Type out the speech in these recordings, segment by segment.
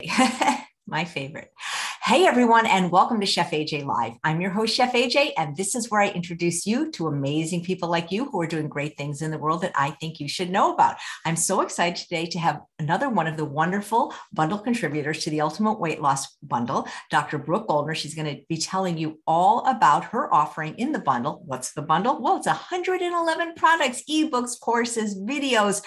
My favorite. Hey, everyone, and welcome to Chef AJ Live. I'm your host, Chef AJ, and this is where I introduce you to amazing people like you who are doing great things in the world that I think you should know about. I'm so excited today to have another one of the wonderful bundle contributors to the Ultimate Weight Loss Bundle, Dr. Brooke Goldner. She's going to be telling you all about her offering in the bundle. What's the bundle? Well, it's 111 products, ebooks, courses, videos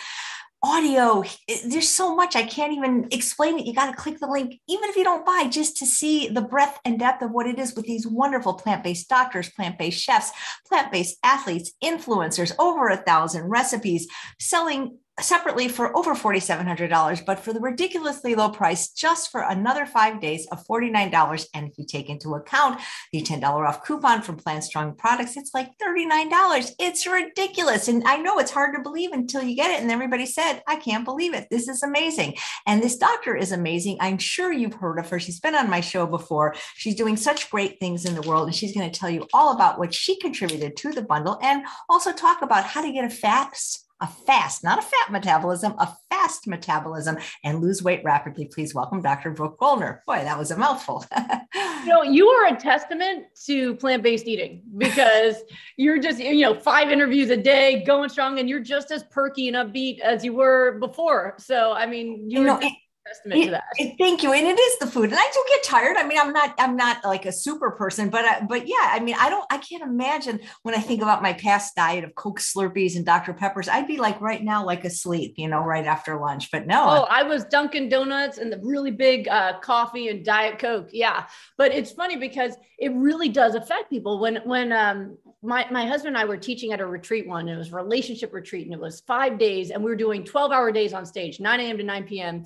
audio. There's so much I can't even explain it. You got to click the link, even if you don't buy, just to see the breadth and depth of what it is with these wonderful plant based doctors, plant based chefs, plant based athletes, influencers, over a thousand recipes, selling separately for over $4,700, but for the ridiculously low price, just for another five days of $49. And if you take into account the $10 off coupon from Plant Strong products, it's like $39. It's ridiculous. And I know it's hard to believe until you get it. And everybody said, I can't believe it. This is amazing. And this doctor is amazing. I'm sure you've heard of her. She's been on my show before. She's doing such great things in the world. And she's going to tell you all about what she contributed to the bundle and also talk about how to get a fast a fast, not a fat metabolism, a fast metabolism, and lose weight rapidly. Please welcome Dr. Brooke Goldner. Boy, that was a mouthful. you know, you are a testament to plant-based eating because you're just, you know, five interviews a day, going strong, and you're just as perky and upbeat as you were before. So, I mean, you, you know, testament it, to that. It, thank you. And it is the food. And I do get tired. I mean, I'm not, I'm not like a super person, but, I, but yeah, I mean, I don't, I can't imagine when I think about my past diet of Coke Slurpees and Dr. Peppers, I'd be like right now, like asleep, you know, right after lunch, but no. Oh, I was Dunkin' Donuts and the really big uh, coffee and Diet Coke. Yeah. But it's funny because it really does affect people when, when, um, my, my husband and I were teaching at a retreat one. It was a relationship retreat and it was five days and we were doing 12 hour days on stage, 9 a.m. to 9 p.m.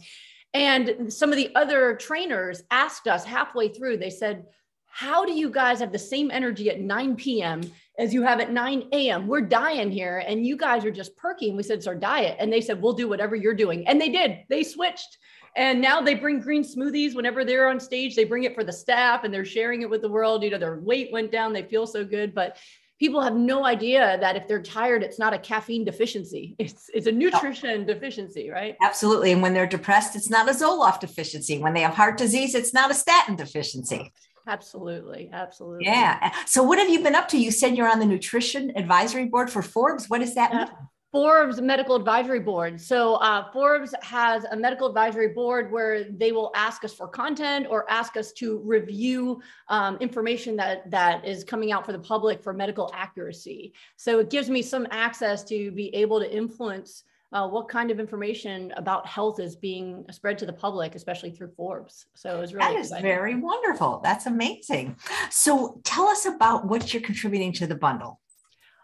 And some of the other trainers asked us halfway through, they said, How do you guys have the same energy at 9 p.m. as you have at 9 a.m.? We're dying here, and you guys are just perky. And we said, It's our diet. And they said, We'll do whatever you're doing. And they did, they switched. And now they bring green smoothies whenever they're on stage. They bring it for the staff and they're sharing it with the world. You know, their weight went down. They feel so good. But people have no idea that if they're tired, it's not a caffeine deficiency. It's it's a nutrition deficiency, right? Absolutely. And when they're depressed, it's not a Zoloft deficiency. When they have heart disease, it's not a statin deficiency. Absolutely. Absolutely. Yeah. So what have you been up to? You said you're on the nutrition advisory board for Forbes. What does that mean? Forbes Medical Advisory Board. So uh, Forbes has a medical advisory board where they will ask us for content or ask us to review um, information that that is coming out for the public for medical accuracy. So it gives me some access to be able to influence uh, what kind of information about health is being spread to the public, especially through Forbes. So it was really that is exciting. very wonderful. That's amazing. So tell us about what you're contributing to the bundle.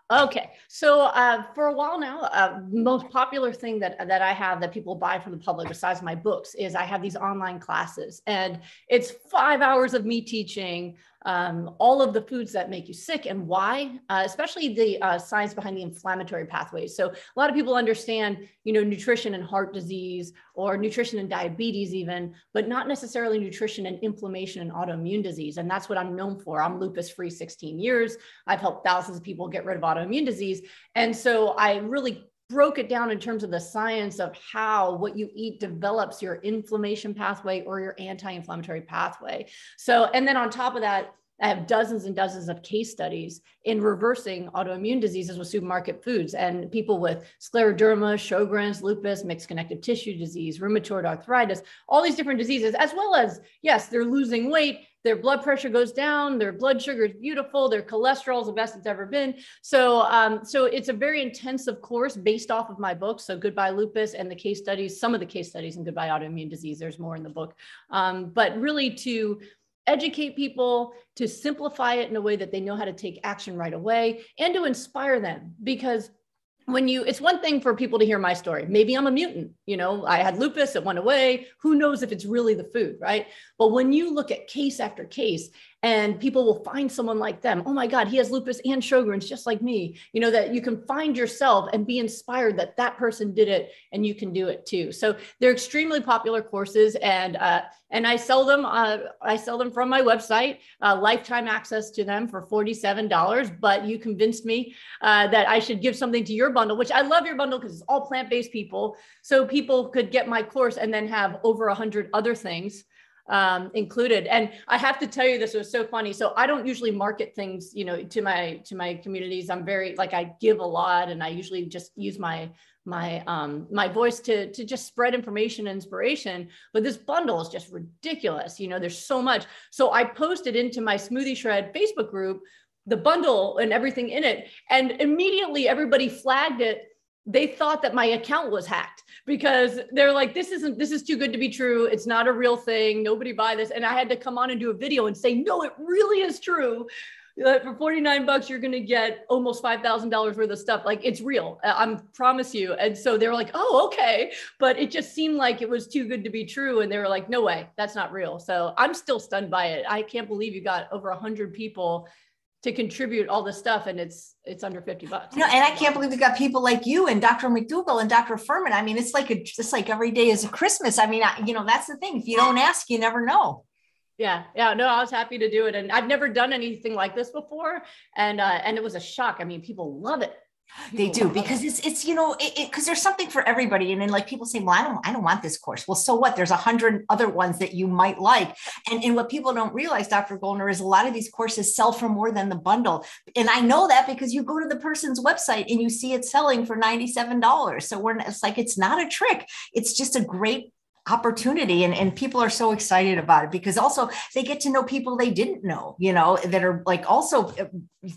Okay, so uh, for a while now, uh, most popular thing that that I have that people buy from the public, besides my books, is I have these online classes, and it's five hours of me teaching um, all of the foods that make you sick and why, uh, especially the uh, science behind the inflammatory pathways. So a lot of people understand, you know, nutrition and heart disease or nutrition and diabetes even, but not necessarily nutrition and inflammation and autoimmune disease. And that's what I'm known for. I'm lupus free 16 years. I've helped thousands of people get rid of autoimmune disease. And so I really broke it down in terms of the science of how what you eat develops your inflammation pathway or your anti-inflammatory pathway. So, and then on top of that, I have dozens and dozens of case studies in reversing autoimmune diseases with supermarket foods and people with scleroderma, Sjogren's, lupus, mixed connective tissue disease, rheumatoid arthritis, all these different diseases, as well as, yes, they're losing weight, their blood pressure goes down, their blood sugar is beautiful, their cholesterol is the best it's ever been. So, um, so it's a very intensive course based off of my book. So, Goodbye Lupus and the case studies, some of the case studies in Goodbye Autoimmune Disease. There's more in the book, um, but really to educate people, to simplify it in a way that they know how to take action right away, and to inspire them. Because when you it's one thing for people to hear my story. Maybe i'm a mutant you know i had lupus it went away. Who knows if it's really the food right but when you look at case after case and people will find someone like them oh my god he has lupus and sjogren's just like me you know that you can find yourself and be inspired that that person did it and you can do it too. So they're extremely popular courses and uh, and i sell them uh, i sell them from my website uh, lifetime access to them for $47 but you convinced me uh, that i should give something to your bundle, which I love your bundle because it's all plant-based people. So people could get my course and then have over a hundred other things um, included. And I have to tell you, this was so funny. So I don't usually market things, you know, to my to my communities. I'm very like I give a lot, and I usually just use my my um my voice to to just spread information and inspiration but this bundle is just ridiculous you know there's so much so i posted into my smoothie shred facebook group the bundle and everything in it and immediately everybody flagged it they thought that my account was hacked because they're like this isn't this is too good to be true. It's not a real thing. Nobody buy this. And i had to come on and do a video and say no it really is true. For 49 bucks you're going to get almost $5000 worth of stuff. Like it's real. I promise you. And so they were like oh okay. But it just seemed like it was too good to be true. And they were like no way that's not real. So i'm still stunned by it. I can't believe you got over 100 people to contribute all this stuff and it's it's under 50 bucks. You know, and I can't believe we got people like you and Dr. McDougall and Dr. Fuhrman. I mean, it's like a, it's like every day is a Christmas. I mean, I, you know, that's the thing. If you don't ask, you never know. Yeah, yeah, no, I was happy to do it, and I've never done anything like this before, and uh, and it was a shock. I mean, people love it they do because it's it's you know it because there's something for everybody and then like people say well i don't i don't want this course. Well so what? There's a hundred other ones that you might like and and what people don't realize dr goldner is a lot of these courses sell for more than the bundle and i know that because you go to the person's website and you see it selling for $97 so we're it's like it's not a trick it's just a great opportunity and, and people are so excited about it because also they get to know people they didn't know you know that are like also uh,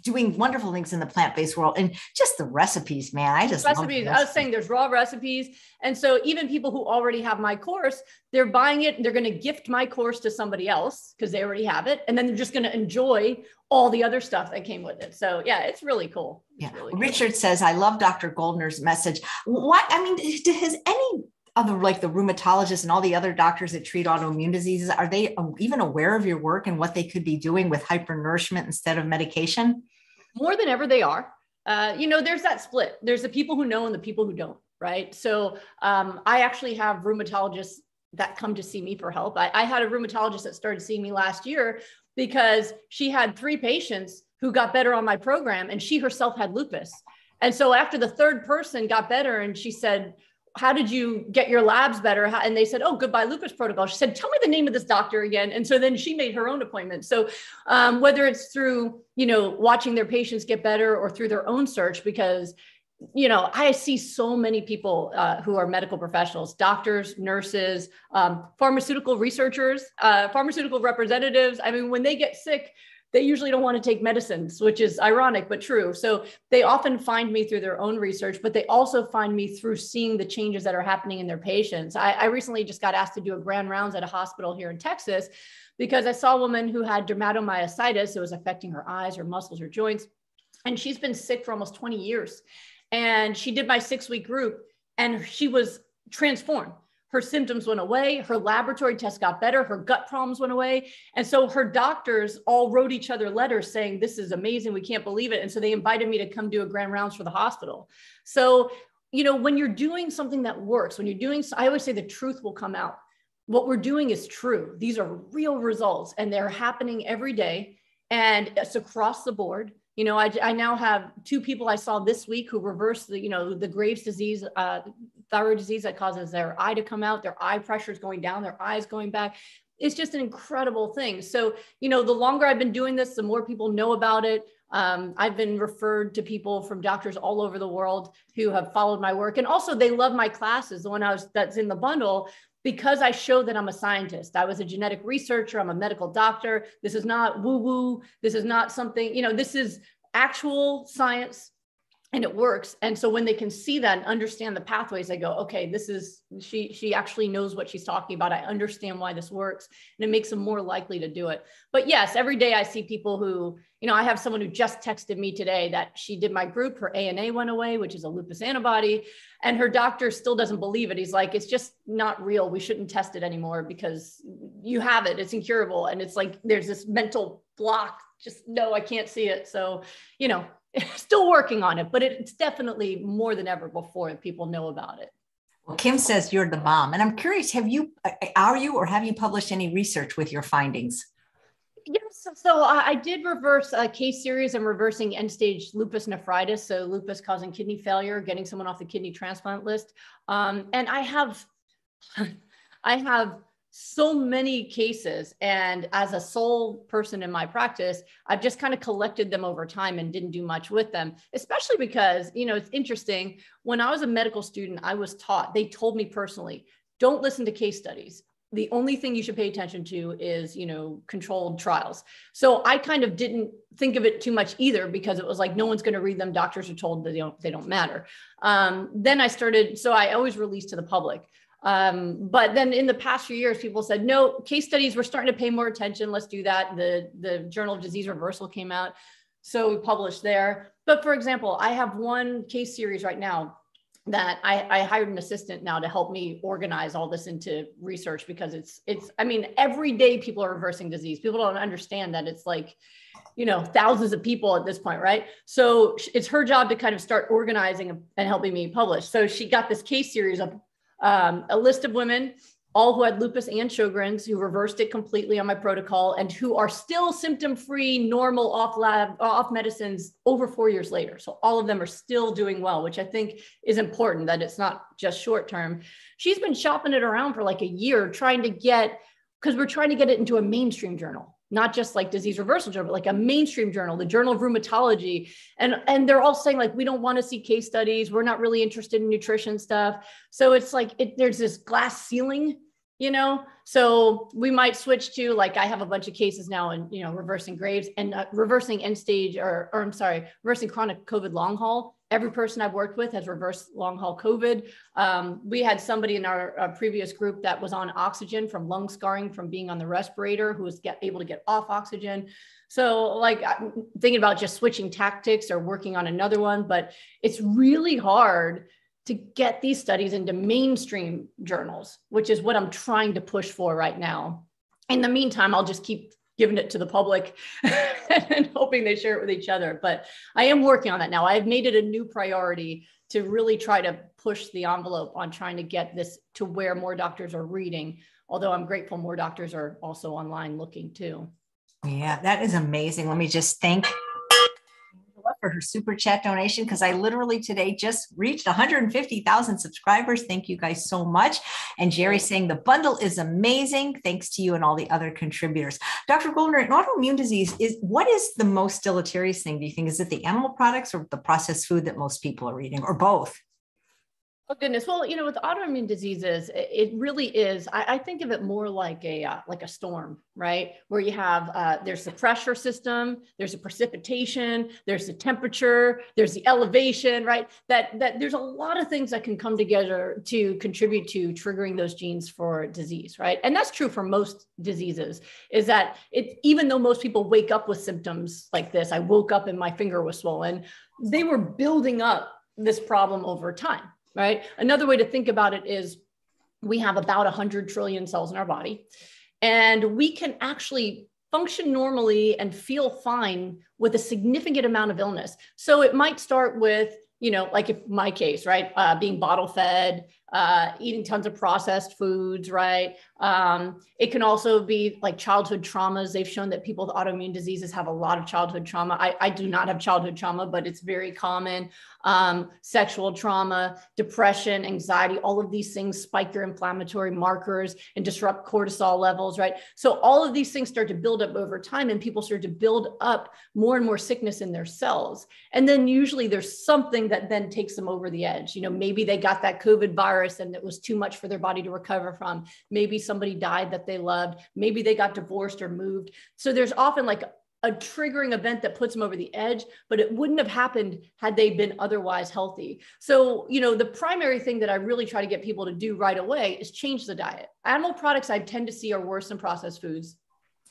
doing wonderful things in the plant-based world and just the recipes man i just recipes i was saying there's raw recipes and so even people who already have my course they're buying it they're going to gift my course to somebody else because they already have it and then they're just going to enjoy all the other stuff that came with it so yeah it's really cool. It's yeah. really richard cool. says i love dr goldner's message. What i mean has any other like the rheumatologists and all the other doctors that treat autoimmune diseases are they um, even aware of your work and what they could be doing with hypernourishment instead of medication? More than ever they are. Uh, you know there's that split. There's the people who know and the people who don't right? So um, i actually have rheumatologists that come to see me for help. I, I had a rheumatologist that started seeing me last year because she had three patients who got better on my program and she herself had lupus. And so after the third person got better and she said how did you get your labs better? And they said, oh, goodbye lupus protocol. She said, tell me the name of this doctor again. And so then she made her own appointment. So um, whether it's through, you know, watching their patients get better or through their own search, because you know, I see so many people uh, who are medical professionals, doctors, nurses, um, pharmaceutical researchers, uh, pharmaceutical representatives. I mean, when they get sick, they usually don't want to take medicines, which is ironic but true. So they often find me through their own research, but they also find me through seeing the changes that are happening in their patients. I, I recently just got asked to do a grand rounds at a hospital here in Texas because I saw a woman who had dermatomyositis. It was affecting her eyes, her muscles, her joints. And she's been sick for almost 20 years. And she did my six week group and she was transformed her symptoms went away her laboratory tests got better her gut problems went away. And so her doctors all wrote each other letters saying this is amazing. We can't believe it. And so they invited me to come do a grand rounds for the hospital. So you know when you're doing something that works when you're doing i always say the truth will come out. What we're doing is true. These are real results and they're happening every day. And it's across the board you know I, I now have two people i saw this week who reversed the you know the graves disease uh, thyroid disease that causes their eye to come out their eye pressure is going down their eyes going back. It's just an incredible thing. So you know the longer i've been doing this the more people know about it. Um, I've been referred to people from doctors all over the world who have followed my work, and also they love my classes. The one I was that's in the bundle because I show that I'm a scientist. I was a genetic researcher, I'm a medical doctor. This is not woo woo. This is not something, you know, this is actual science and it works. And so when they can see that and understand the pathways they go okay this is she she actually knows what she's talking about. I understand why this works and it makes them more likely to do it. But yes every day i see people who you know i have someone who just texted me today that she did my group. Her ana went away which is a lupus antibody and her doctor still doesn't believe it. He's like it's just not real. We shouldn't test it anymore because you have it. It's incurable. And it's like there's this mental block just no i can't see it. So you know still working on it, but it's definitely more than ever before people know about it. Well, Kim says you're the bomb. And I'm curious, have you, are you, or have you published any research with your findings? Yes, so I did reverse a case series and reversing end stage lupus nephritis, so lupus causing kidney failure, getting someone off the kidney transplant list. Um, and I have, I have so many cases, and as a sole person in my practice, I've just kind of collected them over time and didn't do much with them. Especially because you know it's interesting. When I was a medical student, I was taught. They told me personally, don't listen to case studies the only thing you should pay attention to is you know controlled trials so i kind of didn't think of it too much either because it was like no one's going to read them doctors are told that they don't they don't matter um, then i started so i always release to the public um, but then in the past few years people said no case studies we're starting to pay more attention let's do that the the journal of disease reversal came out so we published there but for example i have one case series right now that I, I, hired an assistant now to help me organize all this into research because it's it's I mean every day people are reversing disease. People don't understand that it's like you know thousands of people at this point, right? So it's her job to kind of start organizing and helping me publish. So she got this case series of um, a list of women all who had lupus and Sjogren's, who reversed it completely on my protocol, and who are still symptom-free, normal off lab, off medicines over four years later. So all of them are still doing well, which I think is important that it's not just short term. She's been shopping it around for like a year, trying to get because we're trying to get it into a mainstream journal not just like disease reversal journal, but like a mainstream journal, the Journal of Rheumatology. And, and they're all saying like, we don't want to see case studies. We're not really interested in nutrition stuff. So it's like, it, there's this glass ceiling, you know? So we might switch to like, I have a bunch of cases now and, you know, reversing Graves and uh, reversing end stage or, or I'm sorry, reversing chronic COVID long haul every person I've worked with has reversed long haul COVID. Um, we had somebody in our, our, previous group that was on oxygen from lung scarring from being on the respirator who was get, able to get off oxygen. So, like I'm thinking about just switching tactics or working on another one, but it's really hard to get these studies into mainstream journals, which is what I'm trying to push for right now. In the meantime, I'll just keep giving it to the public and hoping they share it with each other. But I am working on that now. I've made it a new priority to really try to push the envelope on trying to get this to where more doctors are reading. Although I'm grateful more doctors are also online looking too. Yeah, that is amazing. Let me just thank for her super chat donation because I literally today just reached 150,000 subscribers. Thank you guys so much. And Jerry saying the bundle is amazing. Thanks to you and all the other contributors. Dr. Goldner, an autoimmune disease is what is the most deleterious thing? Do you think is it the animal products or the processed food that most people are eating or both? Oh goodness. Well, you know, with autoimmune diseases, it really is. I, I think of it more like a uh, like a storm, right? Where you have uh, there's the pressure system, there's a precipitation, there's the temperature, there's the elevation, right? That that there's a lot of things that can come together to contribute to triggering those genes for disease, right? And that's true for most diseases. Is that it? Even though most people wake up with symptoms like this, I woke up and my finger was swollen. They were building up this problem over time right? Another way to think about it is we have about 100 trillion cells in our body, and we can actually function normally and feel fine with a significant amount of illness. So it might start with you know, like if my case, right, uh, being bottle fed, uh, eating tons of processed foods, right? Um, it can also be like childhood traumas. They've shown that people with autoimmune diseases have a lot of childhood trauma. I, I do not have childhood trauma, but it's very common. Um, sexual trauma, depression, anxiety, all of these things spike your inflammatory markers and disrupt cortisol levels, right? So all of these things start to build up over time and people start to build up more and more sickness in their cells. And then usually there's something that then takes them over the edge. You know, maybe they got that COVID virus and it was too much for their body to recover from. Maybe somebody died that they loved. Maybe they got divorced or moved. So there's often like a triggering event that puts them over the edge, but it wouldn't have happened had they been otherwise healthy. So, you know, the primary thing that I really try to get people to do right away is change the diet. Animal products I tend to see are worse than processed foods.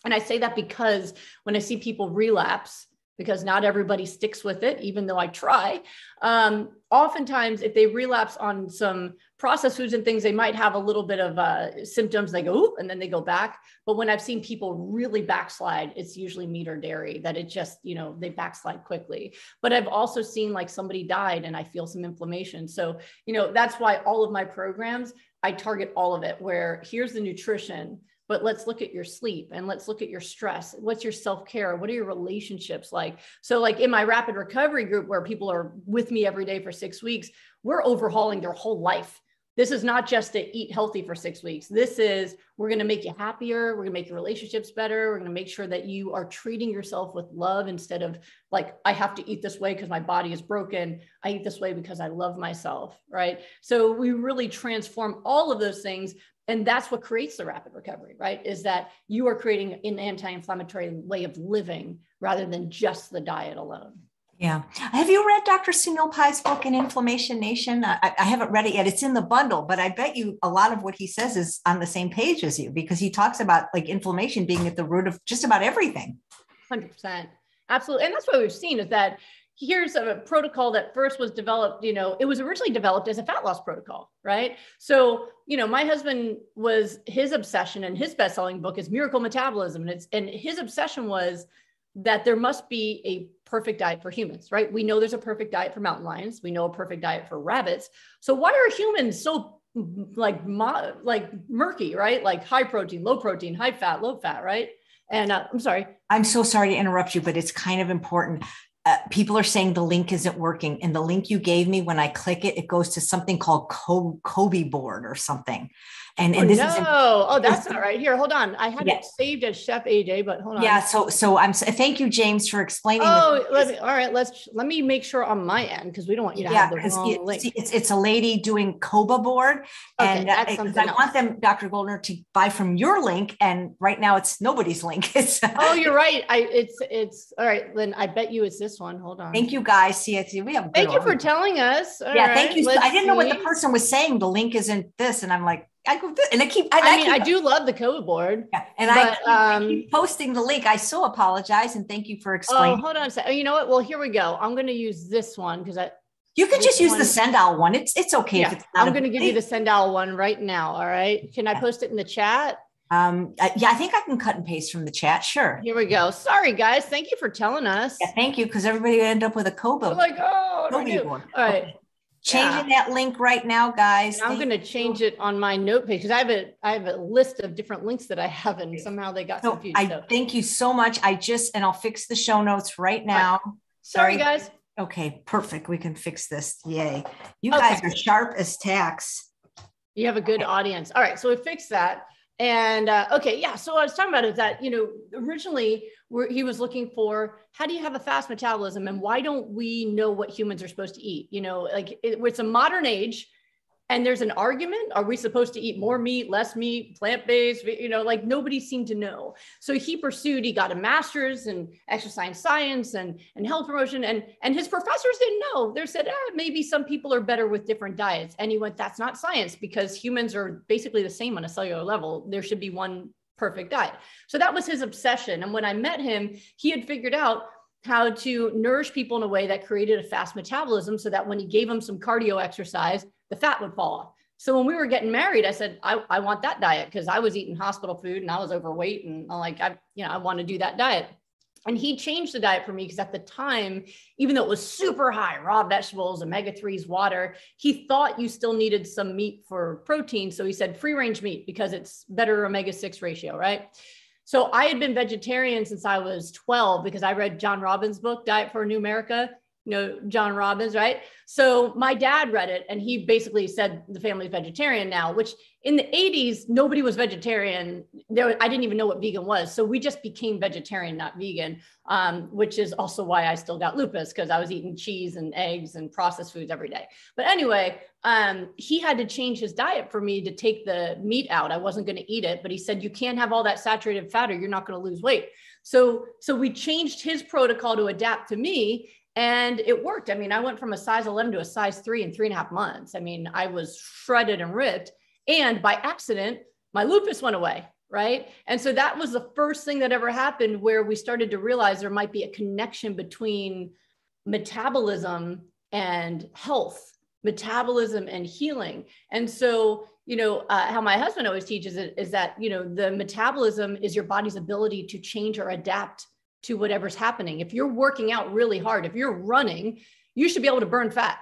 And I say that because when I see people relapse, because not everybody sticks with it, even though I try. Um, oftentimes, if they relapse on some processed foods and things, they might have a little bit of uh, symptoms. They go, and then they go back. But when I've seen people really backslide, it's usually meat or dairy that it just, you know, they backslide quickly. But I've also seen like somebody died and I feel some inflammation. So, you know, that's why all of my programs, I target all of it, where here's the nutrition but let's look at your sleep and let's look at your stress. What's your self care? What are your relationships like? So, like in my rapid recovery group, where people are with me every day for six weeks, we're overhauling their whole life. This is not just to eat healthy for six weeks. This is we're going to make you happier. We're going to make your relationships better. We're going to make sure that you are treating yourself with love instead of like, I have to eat this way because my body is broken. I eat this way because I love myself. Right. So we really transform all of those things and that's what creates the rapid recovery right is that you are creating an anti-inflammatory way of living rather than just the diet alone yeah. Have you read Dr. Sunil Pai's book An Inflammation Nation? I, I, haven't read it yet. It's in the bundle, but I bet you a lot of what he says is on the same page as you because he talks about like inflammation being at the root of just about everything. 100%. Absolutely. And that's what we've seen is that here's a protocol that first was developed, you know, it was originally developed as a fat loss protocol, right? So, you know, my husband was his obsession and his best-selling book is Miracle Metabolism. And it's and his obsession was that there must be a perfect diet for humans, right? We know there's a perfect diet for mountain lions. We know a perfect diet for rabbits. So why are humans so like mo- like murky, right? Like high protein, low protein, high fat, low fat, right? And uh, I'm sorry. I'm so sorry to interrupt you, but it's kind of important. Uh, people are saying the link isn't working, and the link you gave me, when I click it, it goes to something called Kobe board or something. And, and oh, this no. is oh that's not right here hold on i had yeah. it saved as chef aj but hold on yeah so so i'm thank you james for explaining oh let me, all right let's let me make sure on my end because we don't want you to yeah, have the wrong it, link. it's it's a lady doing koba board okay, and uh, i else. want them dr goldner to buy from your link and right now it's nobody's link it's oh you're right i it's it's all right Lynn. i bet you it's this one hold on thank you guys see, see we have thank you for telling us all yeah right, thank you i didn't see. know what the person was saying the link isn't this and i'm like I go and I keep. I, I, mean, keep, I do love the code board. Yeah, and but, I, keep, um, I, keep, posting the link. I so apologize and thank you for explaining. Oh, hold on a second. Oh, you know what? Well, here we go. I'm going to use this one because I. You can just use one. the SendOwl one. It's it's okay yeah, if it's I'm going to give you the SendOwl one right now. All right. Can I post it in the chat? Um, yeah, I think I can cut and paste from the chat. Sure. Here we go. Sorry, guys. Thank you for telling us. Yeah, thank you because everybody end up with a Kobo. I'm like, oh, Kobe All right. Okay. Changing yeah. that link right now, guys. I'm going to change it on my note page because I have a I have a list of different links that I have, and somehow they got so confused. I so. thank you so much. I just and I'll fix the show notes right now. Right. Sorry, Sorry, guys. Okay, perfect. We can fix this. Yay! You okay. guys are sharp as tacks. You have a good okay. audience. All right, so we fixed that. And uh, okay, yeah. So I was talking about is that you know originally he was looking for how do you have a fast metabolism and why don't we know what humans are supposed to eat? You know, like it, it's a modern age, and there's an argument are we supposed to eat more meat less meat plant-based you know like nobody seemed to know. So he pursued he got a master's in exercise science and and health promotion and and his professors didn't know. They said ah, maybe some people are better with different diets. And he went that's not science because humans are basically the same on a cellular level. There should be one perfect diet. So that was his obsession. And when i met him he had figured out how to nourish people in a way that created a fast metabolism so that when he gave them some cardio exercise the fat would fall off. So when we were getting married, I said, I, I want that diet because I was eating hospital food and I was overweight and I'm like, I, you know, I want to do that diet. And he changed the diet for me because at the time, even though it was super high, raw vegetables, omega 3s, water, he thought you still needed some meat for protein. So he said free range meat because it's better omega 6 ratio, right? So I had been vegetarian since I was 12 because I read John Robbins' book, Diet for a New America you know John Robbins, right? So my dad read it and he basically said the family's vegetarian now, which in the 80s nobody was vegetarian. There I didn't even know what vegan was. So we just became vegetarian, not vegan, um, which is also why I still got lupus because I was eating cheese and eggs and processed foods every day. But anyway, um, he had to change his diet for me to take the meat out. I wasn't going to eat it, but he said you can't have all that saturated fat or you're not going to lose weight. So so we changed his protocol to adapt to me and it worked. I mean, I went from a size 11 to a size three in three and a half months. I mean, I was shredded and ripped. And by accident, my lupus went away. Right. And so that was the first thing that ever happened where we started to realize there might be a connection between metabolism and health, metabolism and healing. And so, you know, uh, how my husband always teaches it is that, you know, the metabolism is your body's ability to change or adapt to whatever's happening. If you're working out really hard, if you're running, you should be able to burn fat.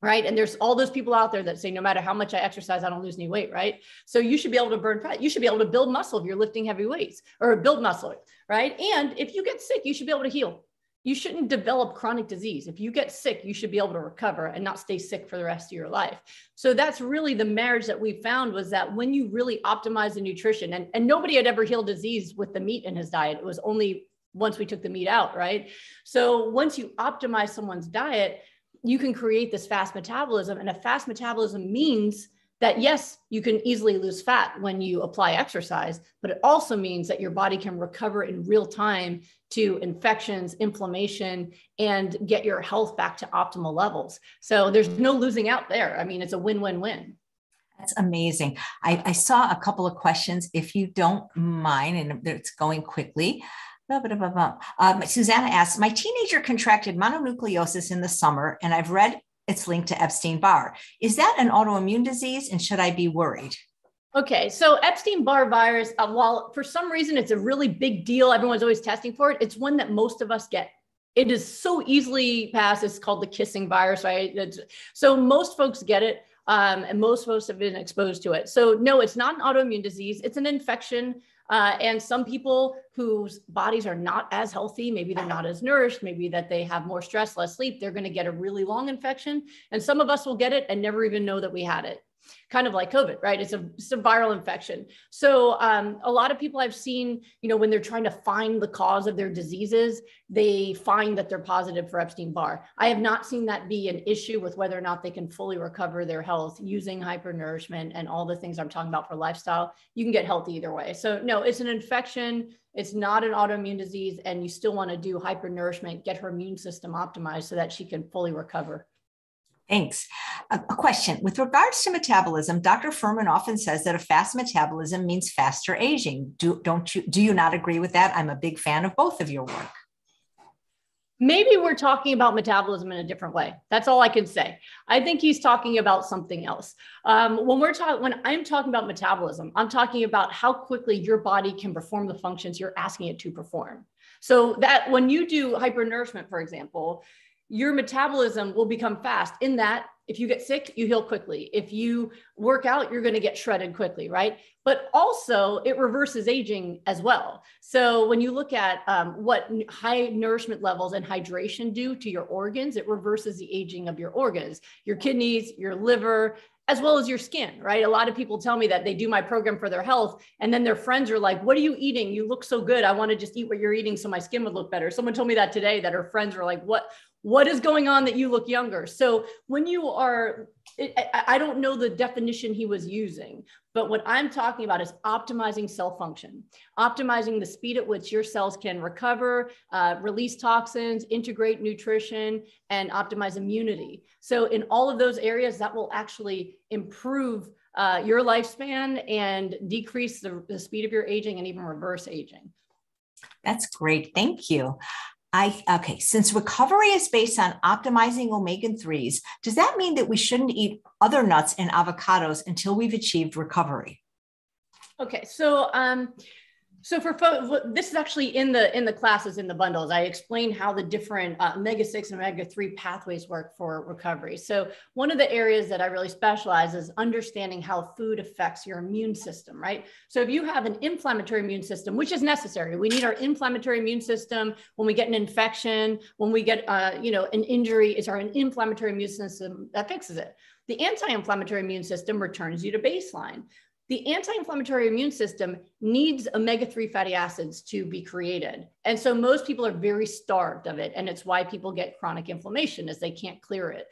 right? And there's all those people out there that say, no matter how much I exercise, I don't lose any weight, right? So you should be able to burn fat. You should be able to build muscle if you're lifting heavy weights or build muscle, right? And if you get sick, you should be able to heal. You shouldn't develop chronic disease. If you get sick, you should be able to recover and not stay sick for the rest of your life. So that's really the marriage that we found was that when you really optimize the nutrition, and, and nobody had ever healed disease with the meat in his diet, it was only once we took the meat out, right? So once you optimize someone's diet, you can create this fast metabolism. And a fast metabolism means that yes, you can easily lose fat when you apply exercise, but it also means that your body can recover in real time to infections, inflammation, and get your health back to optimal levels. So there's no losing out there. I mean, it's a win win win. That's amazing. I, I, saw a couple of questions, if you don't mind, and it's going quickly. Um, Susanna asks, my teenager contracted mononucleosis in the summer, and I've read it's linked to Epstein Barr. Is that an autoimmune disease, and should I be worried? Okay, so Epstein Barr virus, uh, while for some reason it's a really big deal, everyone's always testing for it, it's one that most of us get. It is so easily passed. It's called the kissing virus, right? It's, so most folks get it. Um, and most folks have been exposed to it. So, no, it's not an autoimmune disease. It's an infection uh, and some people whose bodies are not as healthy, maybe they're not as nourished, maybe that they have more stress, less sleep, they're going to get a really long infection. And some of us will get it and never even know that we had it kind of like COVID, right? It's a, it's a viral infection. So um, a lot of people I've seen, you know, when they're trying to find the cause of their diseases, they find that they're positive for Epstein-Barr. I have not seen that be an issue with whether or not they can fully recover their health using hypernourishment and all the things I'm talking about for lifestyle. You can get healthy either way. So no, it's an infection. It's not an autoimmune disease, and you still want to do hypernourishment, get her immune system optimized so that she can fully recover. Thanks. A, question with regards to metabolism, Dr. Fuhrman often says that a fast metabolism means faster aging. Do, don't you, do you not agree with that? I'm a big fan of both of your work. Maybe we're talking about metabolism in a different way. That's all I can say. I think he's talking about something else. Um, when we're talking, when I'm talking about metabolism, I'm talking about how quickly your body can perform the functions you're asking it to perform. So that when you do hypernourishment, for example, your metabolism will become fast in that if you get sick, you heal quickly. If you work out, you're going to get shredded quickly, right? But also, it reverses aging as well. So, when you look at um, what high nourishment levels and hydration do to your organs, it reverses the aging of your organs, your kidneys, your liver, as well as your skin, right? A lot of people tell me that they do my program for their health, and then their friends are like, What are you eating? You look so good. I want to just eat what you're eating so my skin would look better. Someone told me that today that her friends were like, What? What is going on that you look younger so when you are I don't know the definition he was using, but what I'm talking about is optimizing cell function, optimizing the speed at which your cells can recover, uh, release toxins, integrate nutrition, and optimize immunity. So, in all of those areas, that will actually improve uh, your lifespan and decrease the, the speed of your aging and even reverse aging. That's great. Thank you. I okay, since recovery is based on optimizing omega 3s, does that mean that we shouldn't eat other nuts and avocados until we've achieved recovery? Okay, so um, so for this is actually in the in the classes in the bundles. I explain how the different uh, omega six and omega three pathways work for recovery. So one of the areas that I really specialize is understanding how food affects your immune system. Right. So if you have an inflammatory immune system, which is necessary, we need our inflammatory immune system when we get an infection, when we get uh, you know an injury. It's our inflammatory immune system that fixes it. The anti-inflammatory immune system returns you to baseline the anti-inflammatory immune system needs omega-3 fatty acids to be created. And so most people are very starved of it and it's why people get chronic inflammation as they can't clear it.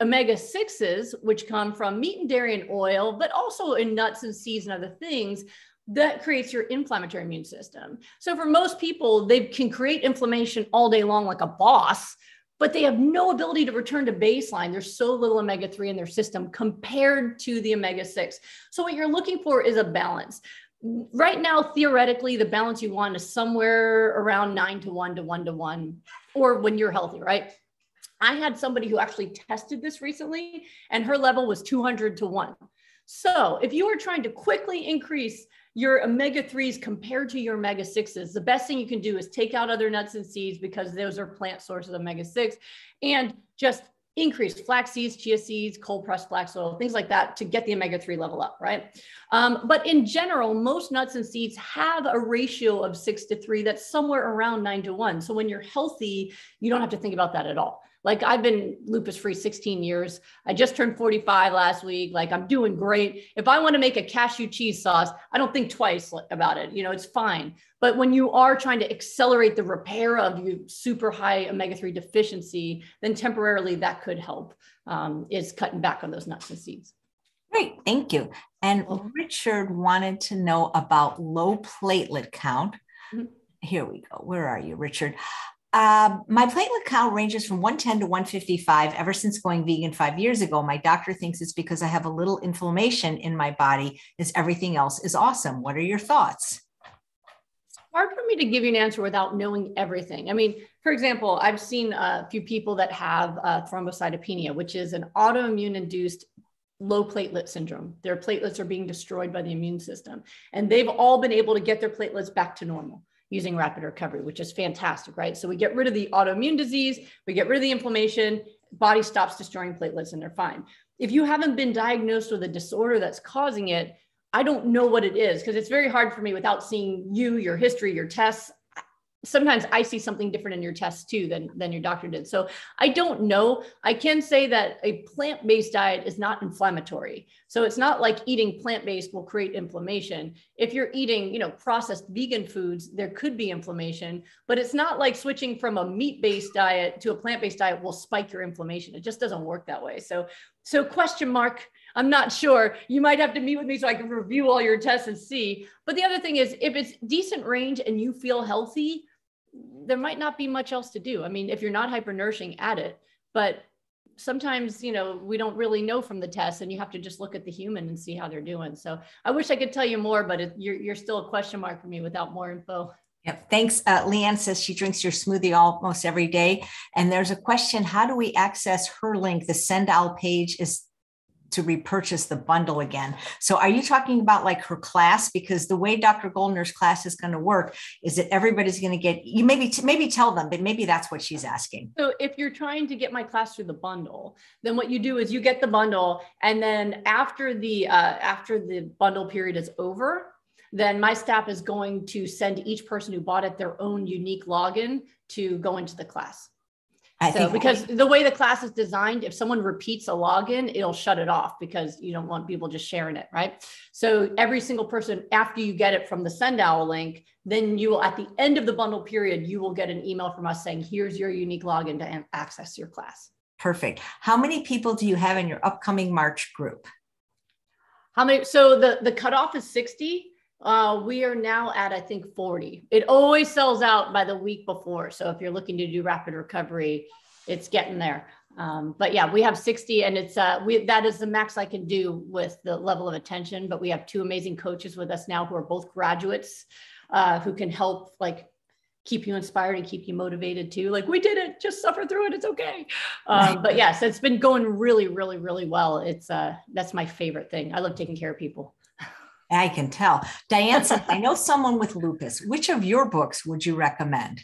Omega-6s which come from meat and dairy and oil but also in nuts and seeds and other things that creates your inflammatory immune system. So for most people they can create inflammation all day long like a boss but they have no ability to return to baseline. There's so little omega 3 in their system compared to the omega 6. So, what you're looking for is a balance. Right now, theoretically, the balance you want is somewhere around nine to one to one to one, or when you're healthy, right? I had somebody who actually tested this recently, and her level was 200 to one. So, if you are trying to quickly increase your omega 3s compared to your omega 6s, the best thing you can do is take out other nuts and seeds because those are plant sources of omega 6 and just increase flax seeds, chia seeds, cold pressed flax oil, things like that to get the omega 3 level up, right? Um, but in general, most nuts and seeds have a ratio of six to three that's somewhere around nine to one. So when you're healthy, you don't have to think about that at all. Like I've been lupus free 16 years. I just turned 45 last week. Like I'm doing great. If I want to make a cashew cheese sauce, I don't think twice about it. You know, it's fine. But when you are trying to accelerate the repair of your super high omega 3 deficiency, then temporarily that could help um, is cutting back on those nuts and seeds. Great, thank you. And Richard wanted to know about low platelet count. Mm-hmm. Here we go. Where are you, Richard? Uh, my platelet count ranges from 110 to 155 ever since going vegan five years ago. My doctor thinks it's because I have a little inflammation in my body, as everything else is awesome. What are your thoughts? It's hard for me to give you an answer without knowing everything. I mean, for example, I've seen a few people that have uh, thrombocytopenia, which is an autoimmune induced low platelet syndrome. Their platelets are being destroyed by the immune system, and they've all been able to get their platelets back to normal using rapid recovery, which is fantastic, right? So we get rid of the autoimmune disease, we get rid of the inflammation, body stops destroying platelets and they're fine. If you haven't been diagnosed with a disorder that's causing it, I don't know what it is because it's very hard for me without seeing you, your history, your tests sometimes I see something different in your test too than, than your doctor did. So I don't know. I can say that a plant based diet is not inflammatory. So it's not like eating plant based will create inflammation. If you're eating, you know, processed vegan foods, there could be inflammation, but it's not like switching from a meat based diet to a plant based diet will spike your inflammation. It just doesn't work that way. So, so question mark. I'm not sure. You might have to meet with me so I can review all your tests and see. But the other thing is, if it's decent range and you feel healthy, there might not be much else to do. I mean, if you're not hypernourishing, add it. But sometimes, you know, we don't really know from the test, and you have to just look at the human and see how they're doing. So I wish I could tell you more, but it, you're, you're still a question mark for me without more info. Yep. Thanks. Uh, Leanne says she drinks your smoothie almost every day. And there's a question How do we access her link? The SendOwl page is to repurchase the bundle again. So are you talking about like her class? Because the way Dr. Goldner's class is going to work is that everybody's going to get you maybe maybe tell them, but maybe that's what she's asking. So if you're trying to get my class through the bundle, then what you do is you get the bundle, and then after the uh, after the bundle period is over, then my staff is going to send each person who bought it their own unique login to go into the class. I so, think because the way the class is designed, if someone repeats a login, it'll shut it off because you don't want people just sharing it, right? So every single person, after you get it from the SendOwl link, then you will, at the end of the bundle period, you will get an email from us saying, here's your unique login to access your class. Perfect. How many people do you have in your upcoming March group? How many? So the, the cutoff is 60. Uh, we are now at, I think, 40. It always sells out by the week before. So if you're looking to do rapid recovery, it's getting there. Um, but yeah, we have 60 and it's, uh, we, that is the max I can do with the level of attention. But we have two amazing coaches with us now who are both graduates uh, who can help like keep you inspired and keep you motivated too. Like we did it, just suffer through it. It's okay. Um, but yes, it's been going really, really, really well. It's, uh, that's my favorite thing. I love taking care of people. I can tell. Diane said, I know someone with lupus. Which of your books would you recommend?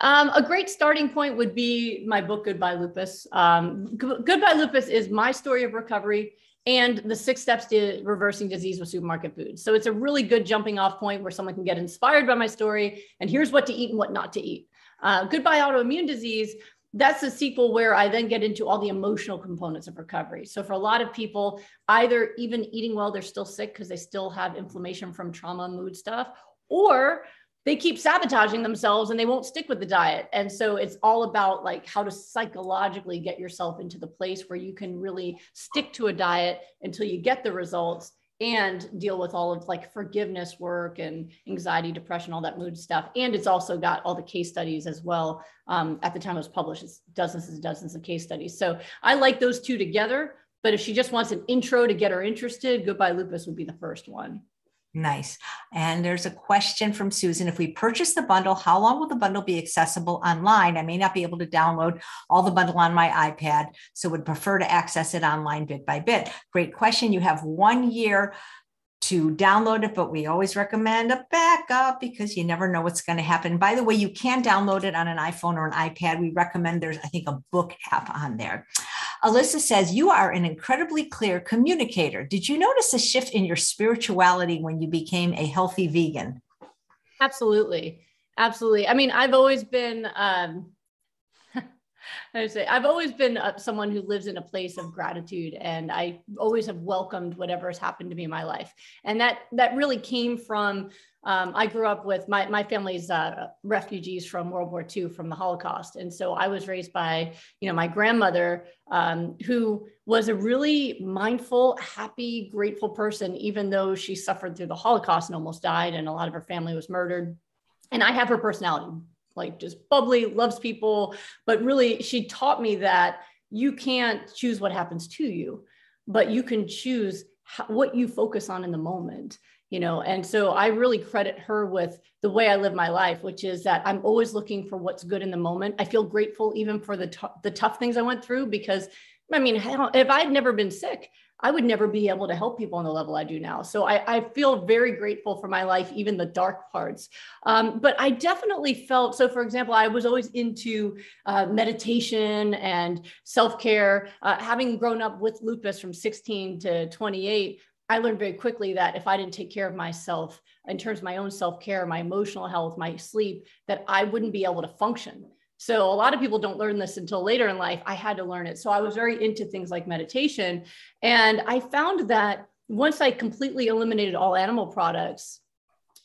Um, a great starting point would be my book, Goodbye Lupus. Um, Goodbye Lupus is my story of recovery and the six steps to reversing disease with supermarket foods. So it's a really good jumping off point where someone can get inspired by my story and here's what to eat and what not to eat. Uh, Goodbye Autoimmune Disease that's a sequel where I then get into all the emotional components of recovery. So for a lot of people, either even eating well, they're still sick because they still have inflammation from trauma, mood stuff, or they keep sabotaging themselves and they won't stick with the diet. And so it's all about like how to psychologically get yourself into the place where you can really stick to a diet until you get the results and deal with all of like forgiveness work and anxiety, depression, all that mood stuff. And it's also got all the case studies as well. Um, at the time it was published, it's dozens and dozens of case studies. So I like those two together. But if she just wants an intro to get her interested, Goodbye Lupus would be the first one. Nice. And there's a question from Susan. If we purchase the bundle, how long will the bundle be accessible online? I may not be able to download all the bundle on my iPad, so would prefer to access it online bit by bit. Great question. You have one year to download it, but we always recommend a backup because you never know what's going to happen. By the way, you can download it on an iPhone or an iPad. We recommend there's, I think, a book app on there. Alyssa says, You are an incredibly clear communicator. Did you notice a shift in your spirituality when you became a healthy vegan? Absolutely. Absolutely. I mean, I've always been, um, I would say I've always been uh, someone who lives in a place of gratitude, and I always have welcomed whatever has happened to me in my life, and that that really came from. Um, I grew up with my my family's uh, refugees from World War II, from the Holocaust, and so I was raised by you know my grandmother, um, who was a really mindful, happy, grateful person, even though she suffered through the Holocaust and almost died, and a lot of her family was murdered. And I have her personality like just bubbly, loves people. But really, she taught me that you can't choose what happens to you, but you can choose what you focus on in the moment you know and so i really credit her with the way i live my life which is that i'm always looking for what's good in the moment i feel grateful even for the, t- the tough things i went through because i mean if i'd never been sick I would never be able to help people on the level I do now. So I, I feel very grateful for my life, even the dark parts. Um, but I definitely felt so. For example, I was always into uh, meditation and self care. Uh, having grown up with lupus from 16 to 28, I learned very quickly that if I didn't take care of myself in terms of my own self care, my emotional health, my sleep, that I wouldn't be able to function. So a lot of people don't learn this until later in life. I had to learn it. So I was very into things like meditation. And I found that once I completely eliminated all animal products,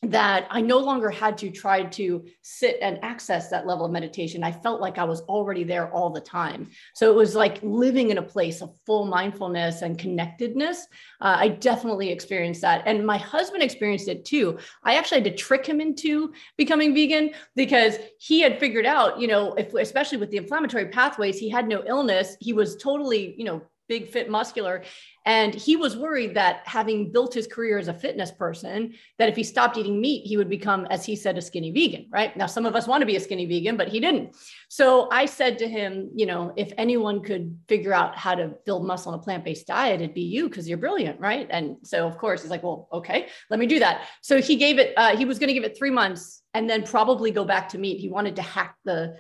that I no longer had to try to sit and access that level of meditation. I felt like I was already there all the time. So it was like living in a place of full mindfulness and connectedness. Uh, I definitely experienced that. And my husband experienced it too. I actually had to trick him into becoming vegan because he had figured out, you know, if, especially with the inflammatory pathways, he had no illness. He was totally, you know, big, fit, muscular. And he was worried that having built his career as a fitness person, that if he stopped eating meat, he would become, as he said, a skinny vegan, right? Now, some of us want to be a skinny vegan, but he didn't. So I said to him, you know, if anyone could figure out how to build muscle on a plant based diet, it'd be you because you're brilliant, right? And so, of course, he's like, well, okay, let me do that. So he gave it, uh, he was going to give it three months and then probably go back to meat. He wanted to hack the,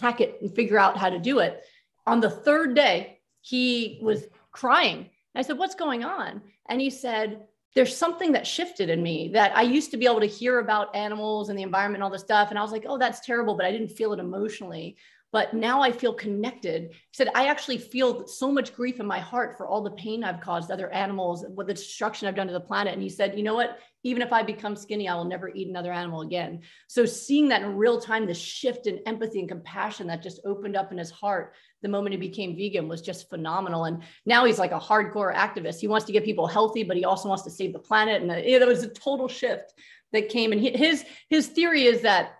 hack it and figure out how to do it. On the third day, he was crying. I said, What's going on? And he said, There's something that shifted in me that I used to be able to hear about animals and the environment and all this stuff. And I was like, Oh, that's terrible, but I didn't feel it emotionally. But now I feel connected. He said, I actually feel so much grief in my heart for all the pain I've caused other animals, what the destruction I've done to the planet. And he said, You know what? Even if I become skinny, I will never eat another animal again. So seeing that in real time, the shift in empathy and compassion that just opened up in his heart the moment he became vegan was just phenomenal. And now he's like a hardcore activist. He wants to get people healthy, but he also wants to save the planet. And uh, it, it was a total shift that came. And his his theory is that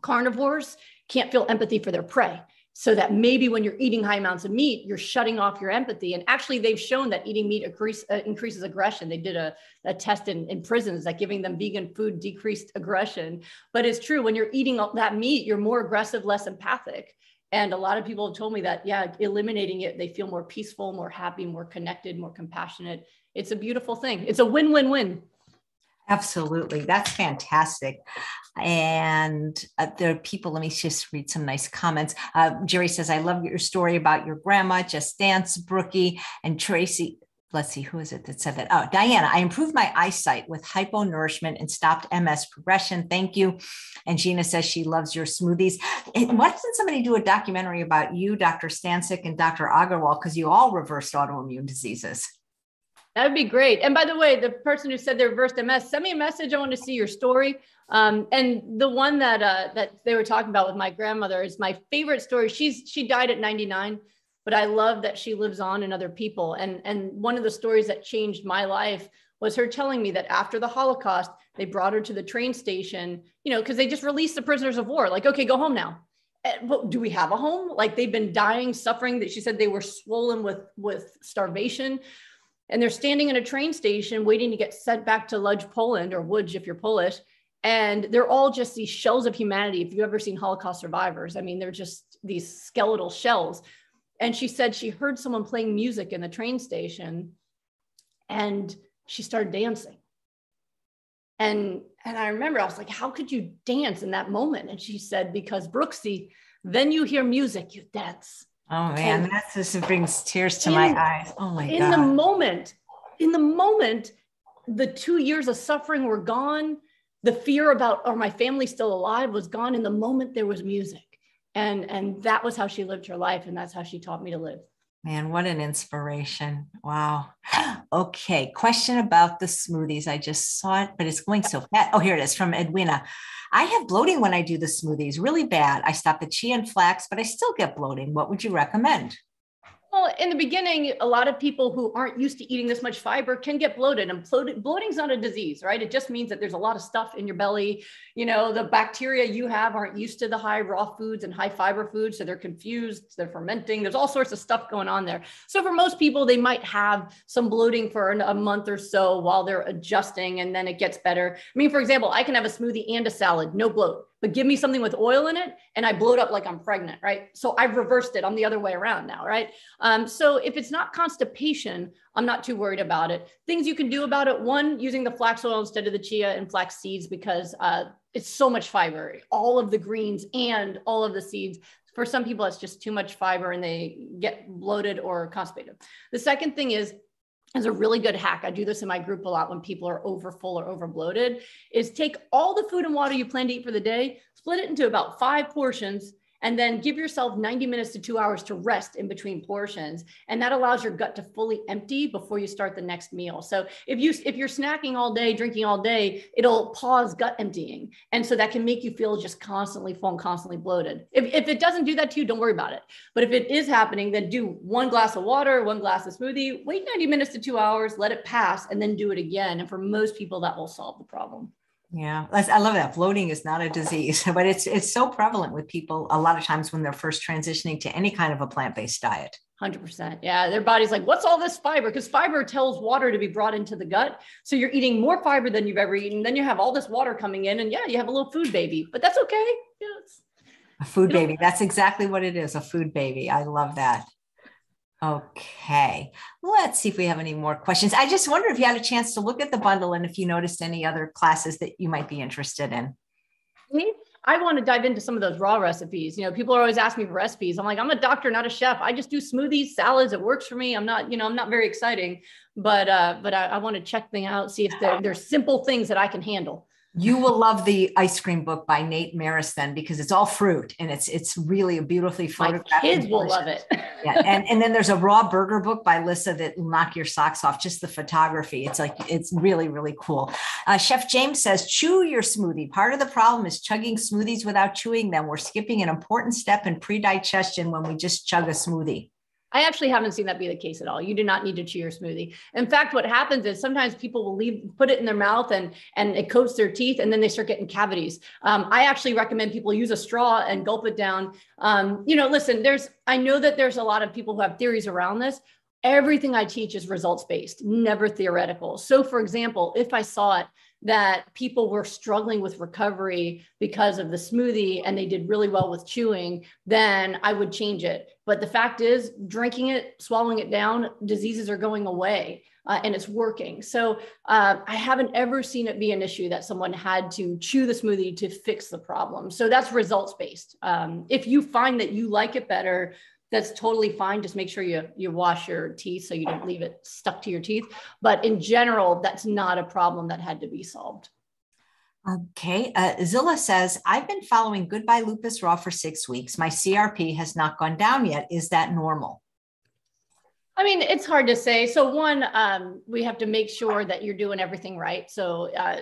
carnivores can't feel empathy for their prey. So that maybe when you're eating high amounts of meat, you're shutting off your empathy. And actually, they've shown that eating meat increase, uh, increases aggression. They did a, a test in, in prisons that giving them vegan food decreased aggression. But it's true when you're eating that meat, you're more aggressive, less empathic. And a lot of people have told me that, yeah, eliminating it, they feel more peaceful, more happy, more connected, more compassionate. It's a beautiful thing. It's a win win win. Absolutely. That's fantastic. And uh, there are people, let me just read some nice comments. Uh, Jerry says, I love your story about your grandma, Just Dance, Brookie, and Tracy let's see, who is it that said that? Oh, Diana, I improved my eyesight with hypernourishment and stopped MS progression. Thank you. And Gina says she loves your smoothies. And why doesn't somebody do a documentary about you, Dr. Stancic, and Dr. Agarwal? Because you all reversed autoimmune diseases. That would be great. And by the way, the person who said they reversed MS, send me a message. I want to see your story. Um, and the one that uh, that they were talking about with my grandmother is my favorite story. She's she died at 99 but I love that she lives on in other people. And, and one of the stories that changed my life was her telling me that after the Holocaust, they brought her to the train station, you know, because they just released the prisoners of war. Like, okay, go home now. But do we have a home? Like they've been dying, suffering. That she said they were swollen with with starvation, and they're standing in a train station waiting to get sent back to Lodz, Poland, or Łódź if you're Polish. And they're all just these shells of humanity. If you've ever seen Holocaust survivors, I mean, they're just these skeletal shells and she said she heard someone playing music in the train station and she started dancing And and I remember I was like, how could you dance in that moment? And she said, because Brooksy, then you hear music, you dance. Oh man, and that just brings tears to in, my eyes. Oh my in God. In the moment, in the moment, the two years of suffering were gone. The fear about, are my family still alive was gone. In the moment, there was music. And, and that was how she lived her life. And that's how she taught me to live. Man, what an inspiration. Wow. Okay. Question about the smoothies. I just saw it, but it's going so fast. Oh, here it is from Edwina. I have bloating when I do the smoothies, really bad. I stop the chia and flax, but I still get bloating. What would you recommend? Well, in the beginning, a lot of people who aren't used to eating this much fiber can get bloated. And bloating is not a disease, right? It just means that there's a lot of stuff in your belly. You know, the bacteria you have aren't used to the high raw foods and high fiber foods. So they're confused, they're fermenting. There's all sorts of stuff going on there. So for most people, they might have some bloating for a month or so while they're adjusting and then it gets better. I mean, for example, I can have a smoothie and a salad, no bloat but give me something with oil in it and I bloat up like I'm pregnant, right? So I've reversed it. I'm the other way around now, right? Um, so if it's not constipation, I'm not too worried about it. Things you can do about it one, using the flax oil instead of the chia and flax seeds because uh, it's so much fiber, all of the greens and all of the seeds. For some people, it's just too much fiber and they get bloated or constipated. The second thing is is a really good hack. I do this in my group a lot when people are over full or over bloated is take all the food and water you plan to eat for the day, split it into about five portions and then give yourself 90 minutes to two hours to rest in between portions. And that allows your gut to fully empty before you start the next meal. So if you if you're snacking all day drinking all day it'll pause gut emptying. And so that can make you feel just constantly full and constantly bloated. If, if it doesn't do that to you don't worry about it. But if it is happening then do one glass of water one glass of smoothie wait 90 minutes to two hours let it pass and then do it again. And for most people that will solve the problem yeah, I love that. Bloating is not a disease, but it's it's so prevalent with people a lot of times when they're first transitioning to any kind of a plant-based diet. 100%. Yeah, their body's like, "What's all this fiber?" Because fiber tells water to be brought into the gut. So you're eating more fiber than you've ever eaten. Then you have all this water coming in and yeah, you have a little food baby. But that's okay. Yeah, a food baby. That's exactly what it is, a food baby. I love that. Okay, let's see if we have any more questions. I just wonder if you had a chance to look at the bundle and if you noticed any other classes that you might be interested in. I want to dive into some of those raw recipes. You know, people are always asking me for recipes. I'm like, I'm a doctor, not a chef. I just do smoothies, salads. It works for me. I'm not, you know, I'm not very exciting, but uh, but I, I want to check things out, see if there, there's simple things that I can handle you will love the ice cream book by Nate Maris then because it's all fruit and it's it's really a beautifully photographed. My kids will love it. yeah, and and then there's a raw burger book by Lissa that will knock your socks off. Just the photography, it's like it's really really cool. Uh, Chef James says, chew your smoothie. Part of the problem is chugging smoothies without chewing them. We're skipping an important step in pre-digestion when we just chug a smoothie. I actually haven't seen that be the case at all. You do not need to chew your smoothie. In fact, what happens is sometimes people will leave, put it in their mouth and, and it coats their teeth and then they start getting cavities. Um, I actually recommend people use a straw and gulp it down. Um, you know, listen, there's, I know that there's a lot of people who have theories around this. Everything I teach is results based, never theoretical. So for example, if I saw it that people were struggling with recovery because of the smoothie and they did really well with chewing, then I would change it. But the fact is, drinking it, swallowing it down, diseases are going away. Uh, and it's working. So uh, I haven't ever seen it be an issue that someone had to chew the smoothie to fix the problem. So that's results based. Um, if you find that you like it better, that's totally fine. Just make sure you you wash your teeth so you don't leave it stuck to your teeth. But in general, that's not a problem that had to be solved. Okay. Uh, Zilla says, I've been following Goodbye Lupus Raw for six weeks. My CRP has not gone down yet. Is that normal? I mean, it's hard to say. So, one, um, we have to make sure that you're doing everything right. So, uh,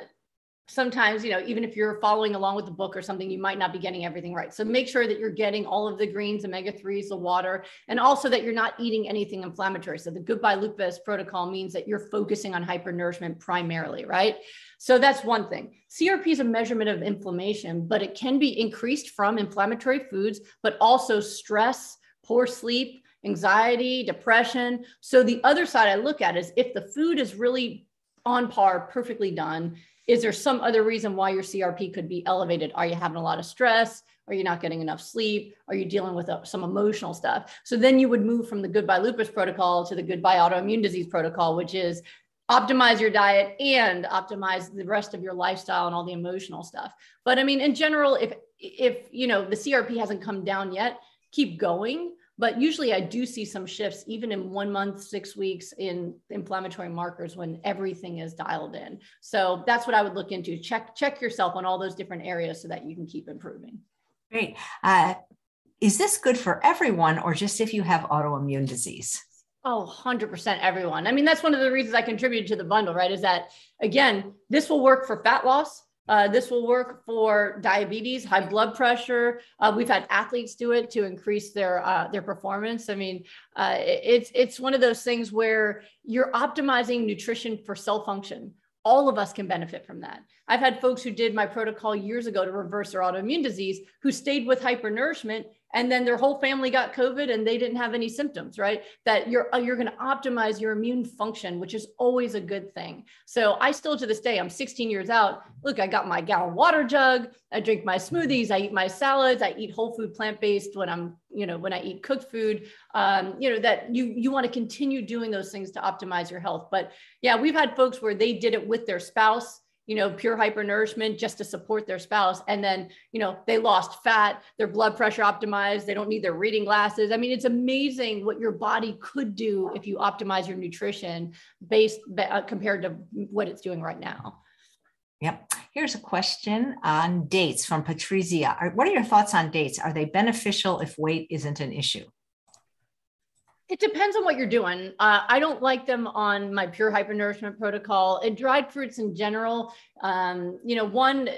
sometimes, you know, even if you're following along with the book or something, you might not be getting everything right. So make sure that you're getting all of the greens, omega 3s, the water, and also that you're not eating anything inflammatory. So the Goodbye Lupus protocol means that you're focusing on hypernourishment primarily, right? So that's one thing. CRP is a measurement of inflammation, but it can be increased from inflammatory foods, but also stress, poor sleep, anxiety, depression. So the other side I look at is if the food is really on par, perfectly done, is there some other reason why your CRP could be elevated? Are you having a lot of stress? Are you not getting enough sleep? Are you dealing with uh, some emotional stuff? So then you would move from the Goodbye Lupus protocol to the Goodbye Autoimmune Disease protocol, which is optimize your diet and optimize the rest of your lifestyle and all the emotional stuff. But I mean, in general, if if you know the CRP hasn't come down yet, keep going. But usually, I do see some shifts, even in one month, six weeks, in inflammatory markers when everything is dialed in. So that's what I would look into. Check check yourself on all those different areas so that you can keep improving. Great. Uh, is this good for everyone, or just if you have autoimmune disease? Oh, 100% everyone. I mean, that's one of the reasons I contributed to the bundle, right? Is that, again, this will work for fat loss. Uh, this will work for diabetes, high blood pressure. Uh, we've had athletes do it to increase their uh, their performance. I mean, uh, it's it's one of those things where you're optimizing nutrition for cell function. All of us can benefit from that. I've had folks who did my protocol years ago to reverse their autoimmune disease who stayed with hypernourishment and then their whole family got covid and they didn't have any symptoms right? That you're uh, you're going to optimize your immune function which is always a good thing. So i still to this day i'm 16 years out. Look i got my gallon water jug i drink my smoothies i eat my salads i eat whole food plant-based when i'm you know when i eat cooked food. Um, you know that you you want to continue doing those things to optimize your health. But yeah we've had folks where they did it with their spouse you know, pure hypernourishment just to support their spouse. And then, you know, they lost fat, their blood pressure optimized, they don't need their reading glasses. I mean, it's amazing what your body could do if you optimize your nutrition based uh, compared to what it's doing right now. Yep. Here's a question on dates from Patrizia. What are your thoughts on dates? Are they beneficial if weight isn't an issue? It depends on what you're doing. Uh, I don't like them on my pure hypernourishment protocol and dried fruits in general. Um, you know, one,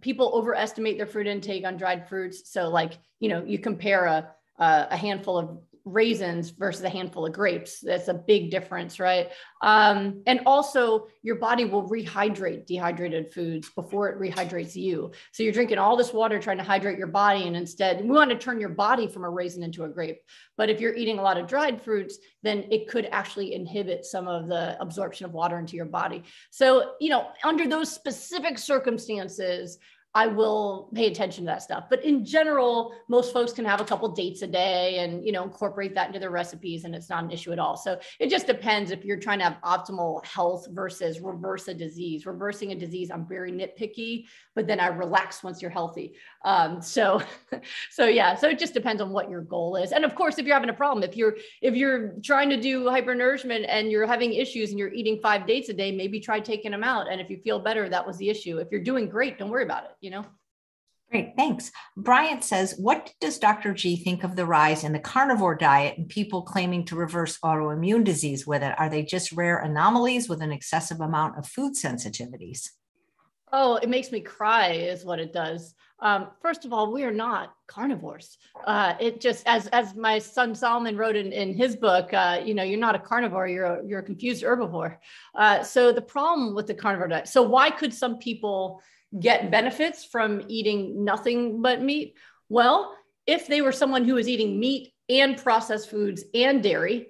people overestimate their fruit intake on dried fruits. So, like, you know, you compare a, a handful of raisins versus a handful of grapes. That's a big difference, right? Um, and also, your body will rehydrate dehydrated foods before it rehydrates you. So you're drinking all this water trying to hydrate your body, and instead, we want to turn your body from a raisin into a grape. But if you're eating a lot of dried fruits, then it could actually inhibit some of the absorption of water into your body. So, you know, under those specific circumstances, I will pay attention to that stuff. But in general, most folks can have a couple dates a day and you know incorporate that into their recipes, and it's not an issue at all. So it just depends if you're trying to have optimal health versus reverse a disease. Reversing a disease, I'm very nitpicky, but then I relax once you're healthy. Um, so, so yeah, so it just depends on what your goal is. And of course, if you're having a problem, if you're if you're trying to do hypernourishment and you're having issues and you're eating five dates a day, maybe try taking them out. And if you feel better, that was the issue. If you're doing great, don't worry about it you know? Great, thanks. Bryant says, What does Dr. G think of the rise in the carnivore diet and people claiming to reverse autoimmune disease with it? Are they just rare anomalies with an excessive amount of food sensitivities? Oh, it makes me cry, is what it does. Um, first of all, we are not carnivores. Uh, it just, as as my son Solomon wrote in, in his book, uh, you know, you're not a carnivore, you're a, you're a confused herbivore. Uh, so the problem with the carnivore diet. So why could some people get benefits from eating nothing but meat? Well, if they were someone who was eating meat and processed foods and dairy,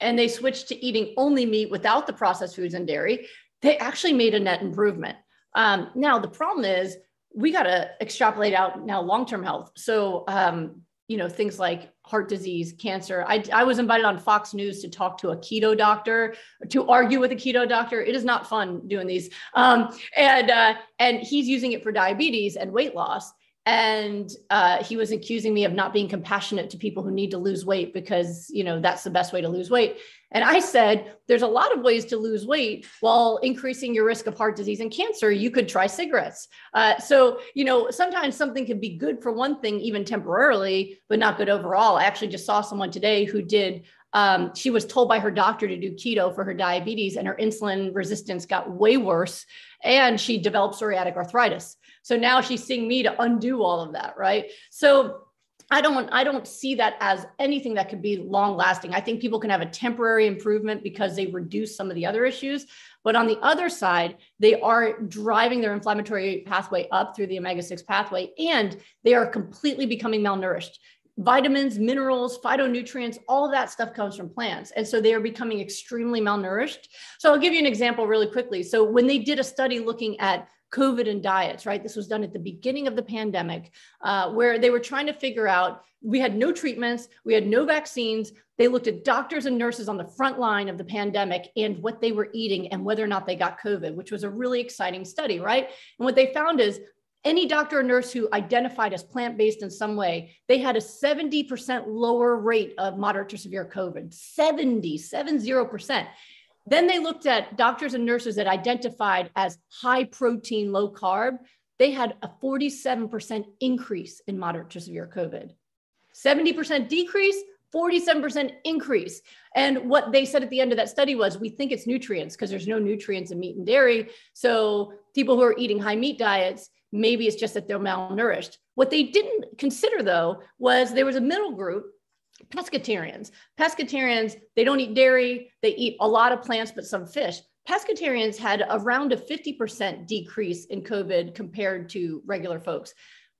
and they switched to eating only meat without the processed foods and dairy, they actually made a net improvement. Um, now, the problem is we got to extrapolate out now long term health. So, um, you know things like heart disease cancer. I, I was invited on fox news to talk to a keto doctor to argue with a keto doctor. It is not fun doing these. Um, and uh, and he's using it for diabetes and weight loss. And uh, he was accusing me of not being compassionate to people who need to lose weight because you know that's the best way to lose weight and i said there's a lot of ways to lose weight while increasing your risk of heart disease and cancer. You could try cigarettes. Uh, so you know sometimes something can be good for one thing even temporarily but not good overall. I actually just saw someone today who did um, she was told by her doctor to do keto for her diabetes and her insulin resistance got way worse and she developed psoriatic arthritis. So now she's seeing me to undo all of that, right? So I don't I don't see that as anything that could be long lasting. I think people can have a temporary improvement because they reduce some of the other issues, but on the other side, they are driving their inflammatory pathway up through the omega 6 pathway and they are completely becoming malnourished. Vitamins, minerals, phytonutrients, all that stuff comes from plants. And so they are becoming extremely malnourished. So I'll give you an example really quickly. So when they did a study looking at COVID and diets, right? This was done at the beginning of the pandemic, uh, where they were trying to figure out we had no treatments, we had no vaccines. They looked at doctors and nurses on the front line of the pandemic and what they were eating and whether or not they got COVID, which was a really exciting study, right? And what they found is any doctor or nurse who identified as plant based in some way, they had a 70% lower rate of moderate to severe COVID. 70, 70%. Then they looked at doctors and nurses that identified as high protein, low carb. They had a 47% increase in moderate to severe COVID. 70% decrease, 47% increase. And what they said at the end of that study was we think it's nutrients because there's no nutrients in meat and dairy. So people who are eating high meat diets, maybe it's just that they're malnourished. What they didn't consider though was there was a middle group pescatarians. Pescatarians, they don't eat dairy, they eat a lot of plants, but some fish. Pescatarians had around a 50% decrease in COVID compared to regular folks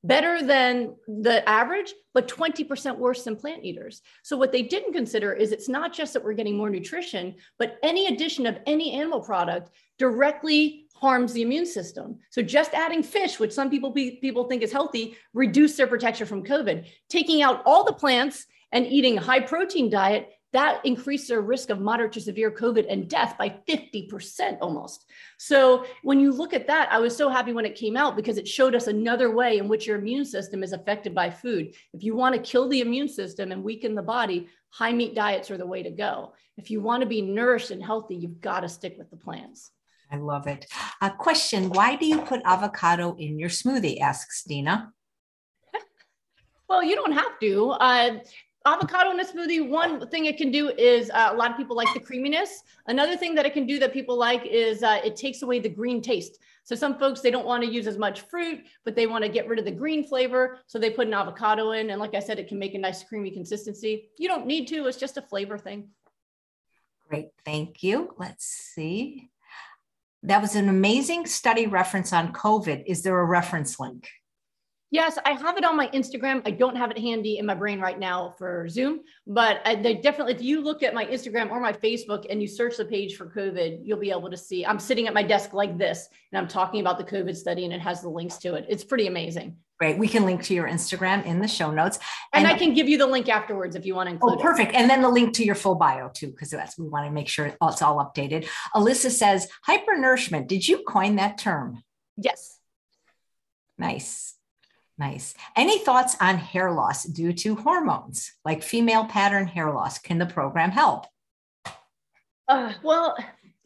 better than the average, but 20% worse than plant eaters. So, what they didn't consider is it's not just that we're getting more nutrition, but any addition of any animal product directly harms the immune system. So, just adding fish, which some people, be, people think is healthy, reduce their protection from COVID. Taking out all the plants and eating a high protein diet that increased their risk of moderate to severe COVID and death by 50% almost. So when you look at that, I was so happy when it came out because it showed us another way in which your immune system is affected by food. If you want to kill the immune system and weaken the body, high meat diets are the way to go. If you want to be nourished and healthy, you've got to stick with the plants. I love it. A question Why do you put avocado in your smoothie? asks Dina. Well, you don't have to. Uh, avocado in a smoothie one thing it can do is uh, a lot of people like the creaminess. Another thing that it can do that people like is uh, it takes away the green taste. So some folks they don't want to use as much fruit but they want to get rid of the green flavor so they put an avocado in and like i said it can make a nice creamy consistency. You don't need to it's just a flavor thing. Great thank you. Let's see. That was an amazing study reference on covid. Is there a reference link Yes, I have it on my Instagram. I don't have it handy in my brain right now for Zoom, but I, they definitely, if you look at my Instagram or my Facebook and you search the page for COVID, you'll be able to see. I'm sitting at my desk like this and I'm talking about the COVID study and it has the links to it. It's pretty amazing. Great. We can link to your Instagram in the show notes. And, and I can give you the link afterwards if you want to oh, include Oh, perfect. It. And then the link to your full bio too, because that's we want to make sure it's all updated. Alyssa says, hypernourishment. Did you coin that term? Yes. Nice. Nice. Any thoughts on hair loss due to hormones like female pattern hair loss? Can the program help? Uh, well,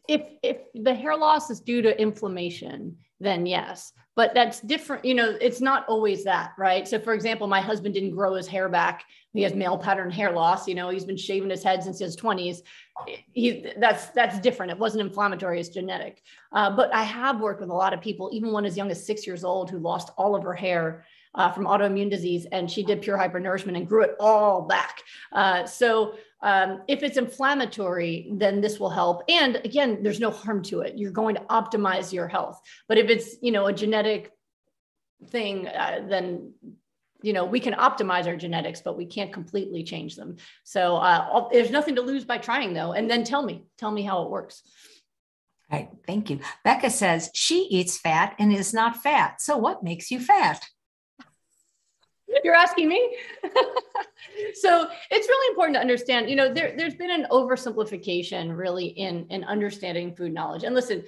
if if the hair loss is due to inflammation, then yes. But that's different. You know, it's not always that, right? So, for example, my husband didn't grow his hair back. He has male pattern hair loss. You know, he's been shaving his head since his twenties. He that's that's different. It wasn't inflammatory; it's genetic. Uh, but I have worked with a lot of people, even one as young as six years old, who lost all of her hair uh, from autoimmune disease, and she did pure hypernourishment and grew it all back. Uh, so um, if it's inflammatory, then this will help. And again, there's no harm to it. You're going to optimize your health. But if it's you know a genetic thing, uh, then you know we can optimize our genetics, but we can't completely change them. So uh, there's nothing to lose by trying, though. And then tell me, tell me how it works. All right, thank you. Becca says she eats fat and is not fat. So what makes you fat? You're asking me? so it's really important to understand, you know, there, there's been an oversimplification really in, in understanding food knowledge. And listen,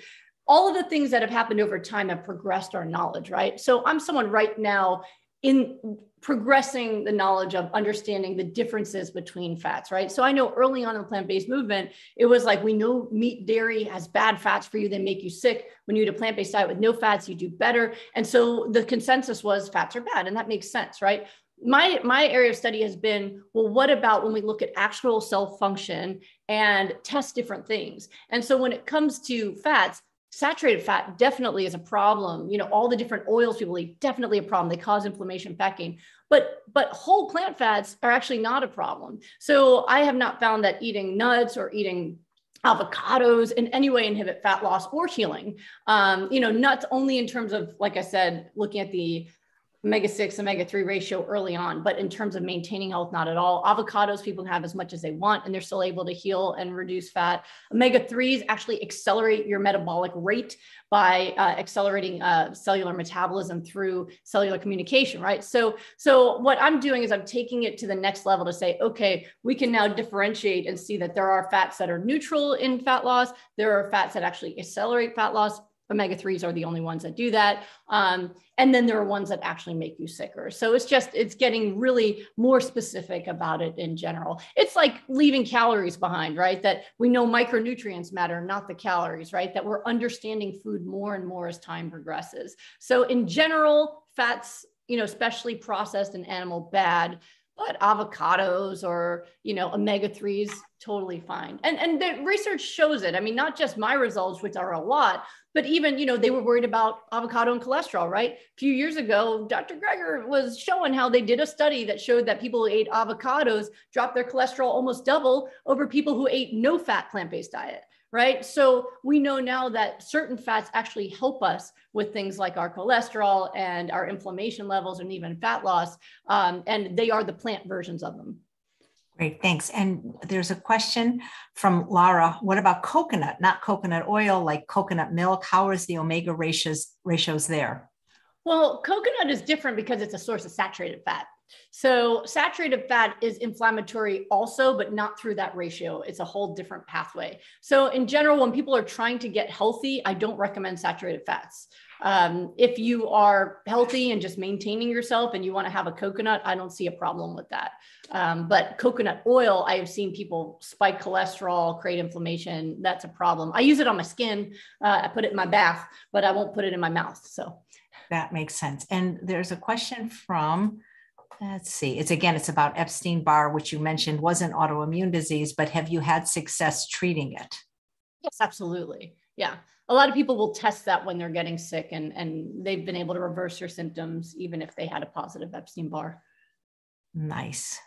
all of the things that have happened over time have progressed our knowledge, right? So I'm someone right now in progressing the knowledge of understanding the differences between fats, right? So I know early on in the plant-based movement, it was like we know meat, dairy has bad fats for you, they make you sick. When you eat a plant-based diet with no fats, you do better. And so the consensus was fats are bad, and that makes sense, right? My my area of study has been well, what about when we look at actual cell function and test different things? And so when it comes to fats, saturated fat definitely is a problem. You know all the different oils people eat definitely a problem. They cause inflammation fat gain but but whole plant fats are actually not a problem. So i have not found that eating nuts or eating avocados in any way inhibit fat loss or healing. Um, you know nuts only in terms of like i said looking at the omega 6 omega 3 ratio early on but in terms of maintaining health not at all. Avocados people have as much as they want and they're still able to heal and reduce fat. Omega 3s actually accelerate your metabolic rate by uh, accelerating uh, cellular metabolism through cellular communication right? So so what i'm doing is i'm taking it to the next level to say okay we can now differentiate and see that there are fats that are neutral in fat loss. There are fats that actually accelerate fat loss omega 3s are the only ones that do that. Um, and then there are ones that actually make you sicker. So it's just it's getting really more specific about it in general. It's like leaving calories behind right? That we know micronutrients matter not the calories right? That we're understanding food more and more as time progresses. So in general fats you know especially processed and animal bad but avocados or you know omega 3s totally fine. And and the research shows it. I mean not just my results which are a lot but even you know they were worried about avocado and cholesterol right? A few years ago dr greger was showing how they did a study that showed that people who ate avocados dropped their cholesterol almost double over people who ate no fat plant-based diet right? So we know now that certain fats actually help us with things like our cholesterol and our inflammation levels and even fat loss. Um, and they are the plant versions of them. Great, thanks. And there's a question from Lara. What about coconut, not coconut oil, like coconut milk? How is the omega ratios ratios there? Well, coconut is different because it's a source of saturated fat. So saturated fat is inflammatory also, but not through that ratio. It's a whole different pathway. So in general, when people are trying to get healthy, I don't recommend saturated fats. Um, if you are healthy and just maintaining yourself and you want to have a coconut, I don't see a problem with that. Um, but coconut oil, I have seen people spike cholesterol, create inflammation. That's a problem. I use it on my skin. Uh, I put it in my bath, but I won't put it in my mouth. So that makes sense. And there's a question from Let's see. It's again, it's about Epstein Barr, which you mentioned was an autoimmune disease, but have you had success treating it? Yes, absolutely. Yeah. A lot of people will test that when they're getting sick and, and they've been able to reverse their symptoms, even if they had a positive Epstein Barr. Nice.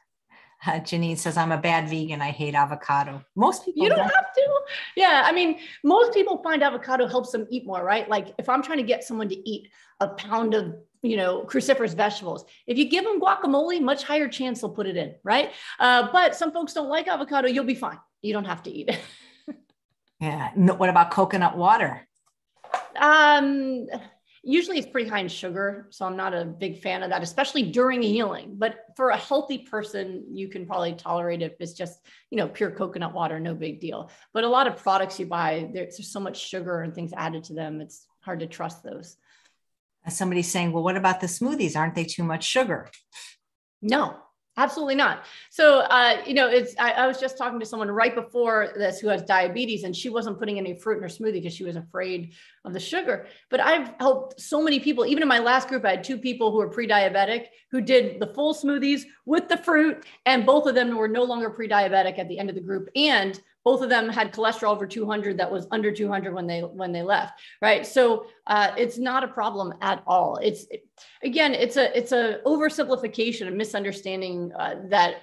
Uh, Janine says, I'm a bad vegan. I hate avocado. Most people You don't, don't have to. Yeah. I mean, most people find avocado helps them eat more, right? Like if I'm trying to get someone to eat a pound of you know, cruciferous vegetables. If you give them guacamole, much higher chance they'll put it in, right? Uh, but some folks don't like avocado. You'll be fine. You don't have to eat it. yeah. What about coconut water? Um, usually it's pretty high in sugar, so I'm not a big fan of that, especially during healing. But for a healthy person, you can probably tolerate it if it's just you know pure coconut water, no big deal. But a lot of products you buy, there's so much sugar and things added to them, it's hard to trust those somebody's saying, well, what about the smoothies? Aren't they too much sugar? No, absolutely not. So, uh, you know, it's, I, I, was just talking to someone right before this who has diabetes and she wasn't putting any fruit in her smoothie because she was afraid of the sugar. But I've helped so many people, even in my last group, I had two people who were pre-diabetic who did the full smoothies with the fruit and both of them were no longer pre-diabetic at the end of the group. And both of them had cholesterol over 200 that was under 200 when they when they left right? So uh, it's not a problem at all. It's again it's a it's a oversimplification a misunderstanding uh, that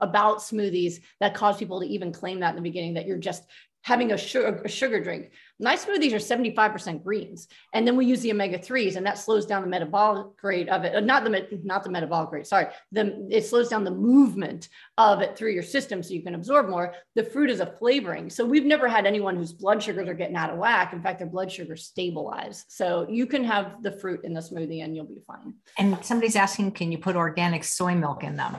about smoothies that cause people to even claim that in the beginning that you're just having a sugar, a sugar drink. My smoothies are 75% greens. And then we use the omega-3s and that slows down the metabolic rate of it. Uh, not the, not the metabolic rate, sorry. The, it slows down the movement of it through your system so you can absorb more. The fruit is a flavoring. So we've never had anyone whose blood sugars are getting out of whack. In fact, their blood sugar stabilize. So you can have the fruit in the smoothie and you'll be fine. And somebody's asking, can you put organic soy milk in them?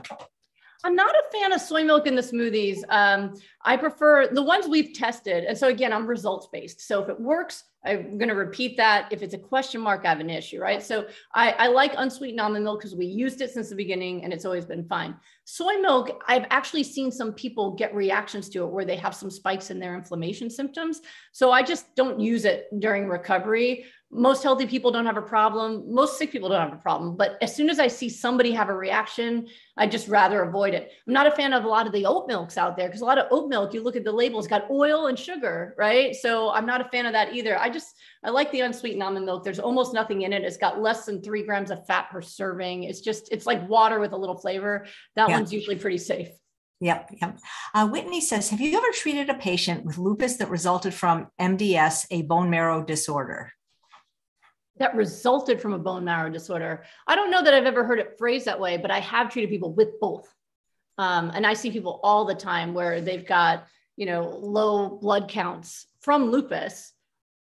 I'm not a fan of soy milk in the smoothies. Um, I prefer the ones we've tested. And so again, I'm results based. So if it works, I'm going to repeat that. If it's a question mark, I have an issue, right? So I, I like unsweetened almond milk because we used it since the beginning and it's always been fine. Soy milk, I've actually seen some people get reactions to it where they have some spikes in their inflammation symptoms. So I just don't use it during recovery most healthy people don't have a problem. Most sick people don't have a problem. But as soon as i see somebody have a reaction i just rather avoid it. I'm not a fan of a lot of the oat milks out there because a lot of oat milk you look at the labels got oil and sugar right? So i'm not a fan of that either. I just i like the unsweetened almond milk. There's almost nothing in it. It's got less than three grams of fat per serving. It's just it's like water with a little flavor. That yeah. one's usually pretty safe. Yep, yep. Uh, Whitney says, Have you ever treated a patient with lupus that resulted from MDS, a bone marrow disorder? That resulted from a bone marrow disorder. I don't know that I've ever heard it phrased that way, but I have treated people with both. Um, and I see people all the time where they've got, you know, low blood counts from lupus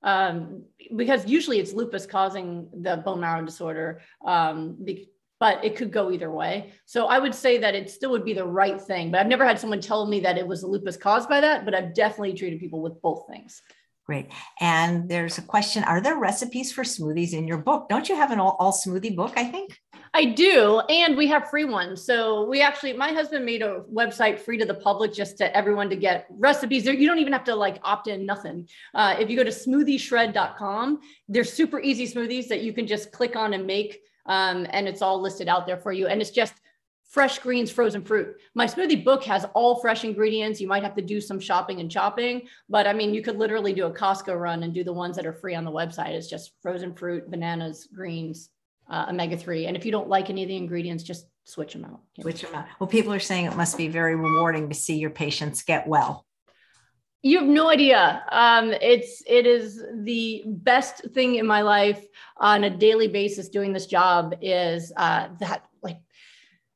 um, because usually it's lupus causing the bone marrow disorder. Um, but it could go either way. So I would say that it still would be the right thing. But I've never had someone tell me that it was lupus caused by that, but I've definitely treated people with both things. Great. And there's a question Are there recipes for smoothies in your book? Don't you have an all, all smoothie book? I think. I do. And we have free ones. So we actually, my husband made a website free to the public just to everyone to get recipes there. You don't even have to like opt in, nothing. Uh, if you go to smoothieshred.com, there's super easy smoothies that you can just click on and make. Um, and it's all listed out there for you. And it's just fresh greens, frozen fruit. My smoothie book has all fresh ingredients. You might have to do some shopping and chopping, but I mean, you could literally do a Costco run and do the ones that are free on the website. It's just frozen fruit, bananas, greens, uh, omega 3. And if you don't like any of the ingredients, just switch them out. Switch them out. Well, people are saying it must be very rewarding to see your patients get well. You have no idea. Um, it's it is the best thing in my life on a daily basis doing this job is uh, that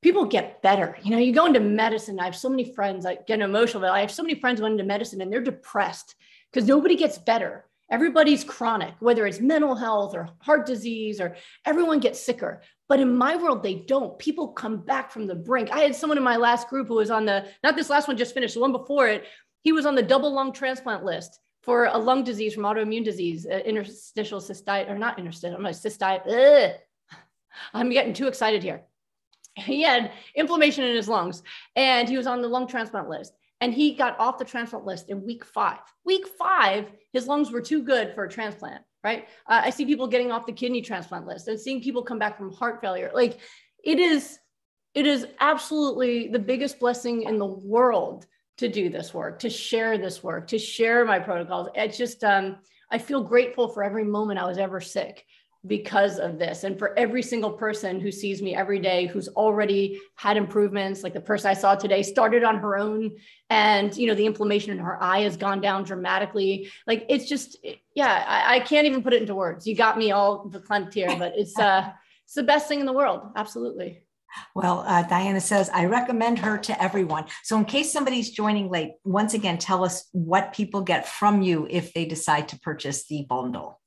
people get better. You know, you go into medicine. I have so many friends, I get emotional, but I have so many friends went into medicine and they're depressed because nobody gets better. Everybody's chronic, whether it's mental health or heart disease or everyone gets sicker. But in my world, they don't. People come back from the brink. I had someone in my last group who was on the, not this last one just finished, the one before it, he was on the double lung transplant list for a lung disease from autoimmune disease, uh, interstitial cystitis, or not interstitial, I'm a cystitis. I'm getting too excited here he had inflammation in his lungs and he was on the lung transplant list and he got off the transplant list in week five. Week five his lungs were too good for a transplant right? Uh, i see people getting off the kidney transplant list and seeing people come back from heart failure. Like it is it is absolutely the biggest blessing in the world to do this work to share this work to share my protocols. It's just um, i feel grateful for every moment i was ever sick because of this. And for every single person who sees me every day who's already had improvements like the person i saw today started on her own and you know the inflammation in her eye has gone down dramatically. Like it's just yeah i, I can't even put it into words. You got me all verklempt here but it's uh it's the best thing in the world. Absolutely. Well, uh, Diana says, I recommend her to everyone. So, in case somebody's joining late, once again, tell us what people get from you if they decide to purchase the bundle.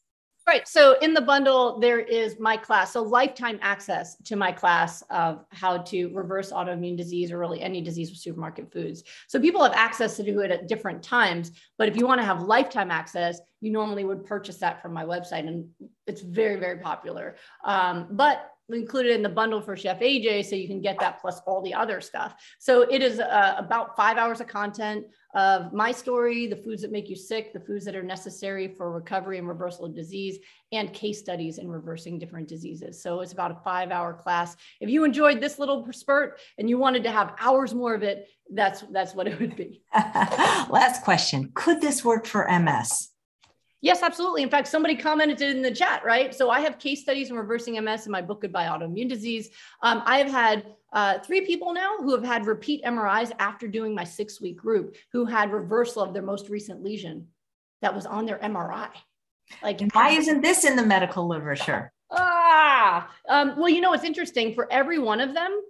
Right. So in the bundle, there is my class. So lifetime access to my class of how to reverse autoimmune disease or really any disease with supermarket foods. So people have access to do it at different times. But if you want to have lifetime access, you normally would purchase that from my website. And it's very, very popular. Um, but included in the bundle for Chef AJ, so you can get that plus all the other stuff. So it is uh, about five hours of content of my story, the foods that make you sick, the foods that are necessary for recovery and reversal of disease, and case studies in reversing different diseases. So it's about a five hour class. If you enjoyed this little spurt and you wanted to have hours more of it, that's that's what it would be. Last question. Could this work for MS? Yes, absolutely. In fact, somebody commented in the chat, right? So I have case studies in reversing MS in my book, Goodbye Autoimmune Disease. Um, I have had uh, three people now who have had repeat MRIs after doing my six week group who had reversal of their most recent lesion that was on their MRI. Like, why isn't this in the medical literature? Ah, um, well, you know, it's interesting. For every one of them,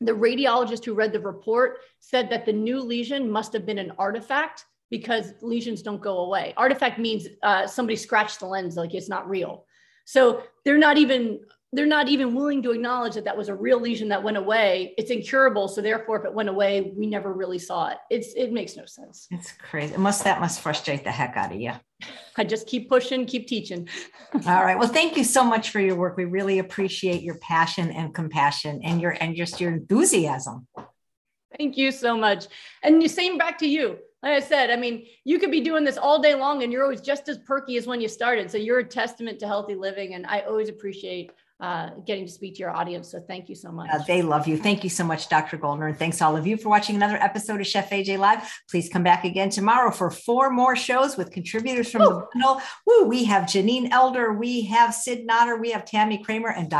the radiologist who read the report said that the new lesion must have been an artifact because lesions don't go away. Artifact means uh, somebody scratched the lens, like it's not real. So they're not even they're not even willing to acknowledge that that was a real lesion that went away. It's incurable, so therefore, if it went away, we never really saw it. It's it makes no sense. It's crazy. It must that must frustrate the heck out of you. I just keep pushing, keep teaching. All right. Well, thank you so much for your work. We really appreciate your passion and compassion and your and just your enthusiasm. Thank you so much. And the same back to you like I said, I mean, you could be doing this all day long and you're always just as perky as when you started. So you're a testament to healthy living. And I always appreciate uh, getting to speak to your audience. So thank you so much. Uh, they love you. Thank you so much, Dr. Goldner. And thanks all of you for watching another episode of Chef AJ Live. Please come back again tomorrow for four more shows with contributors from Woo. the bundle. Woo, we have Janine Elder, we have Sid Notter, we have Tammy Kramer, and Dr.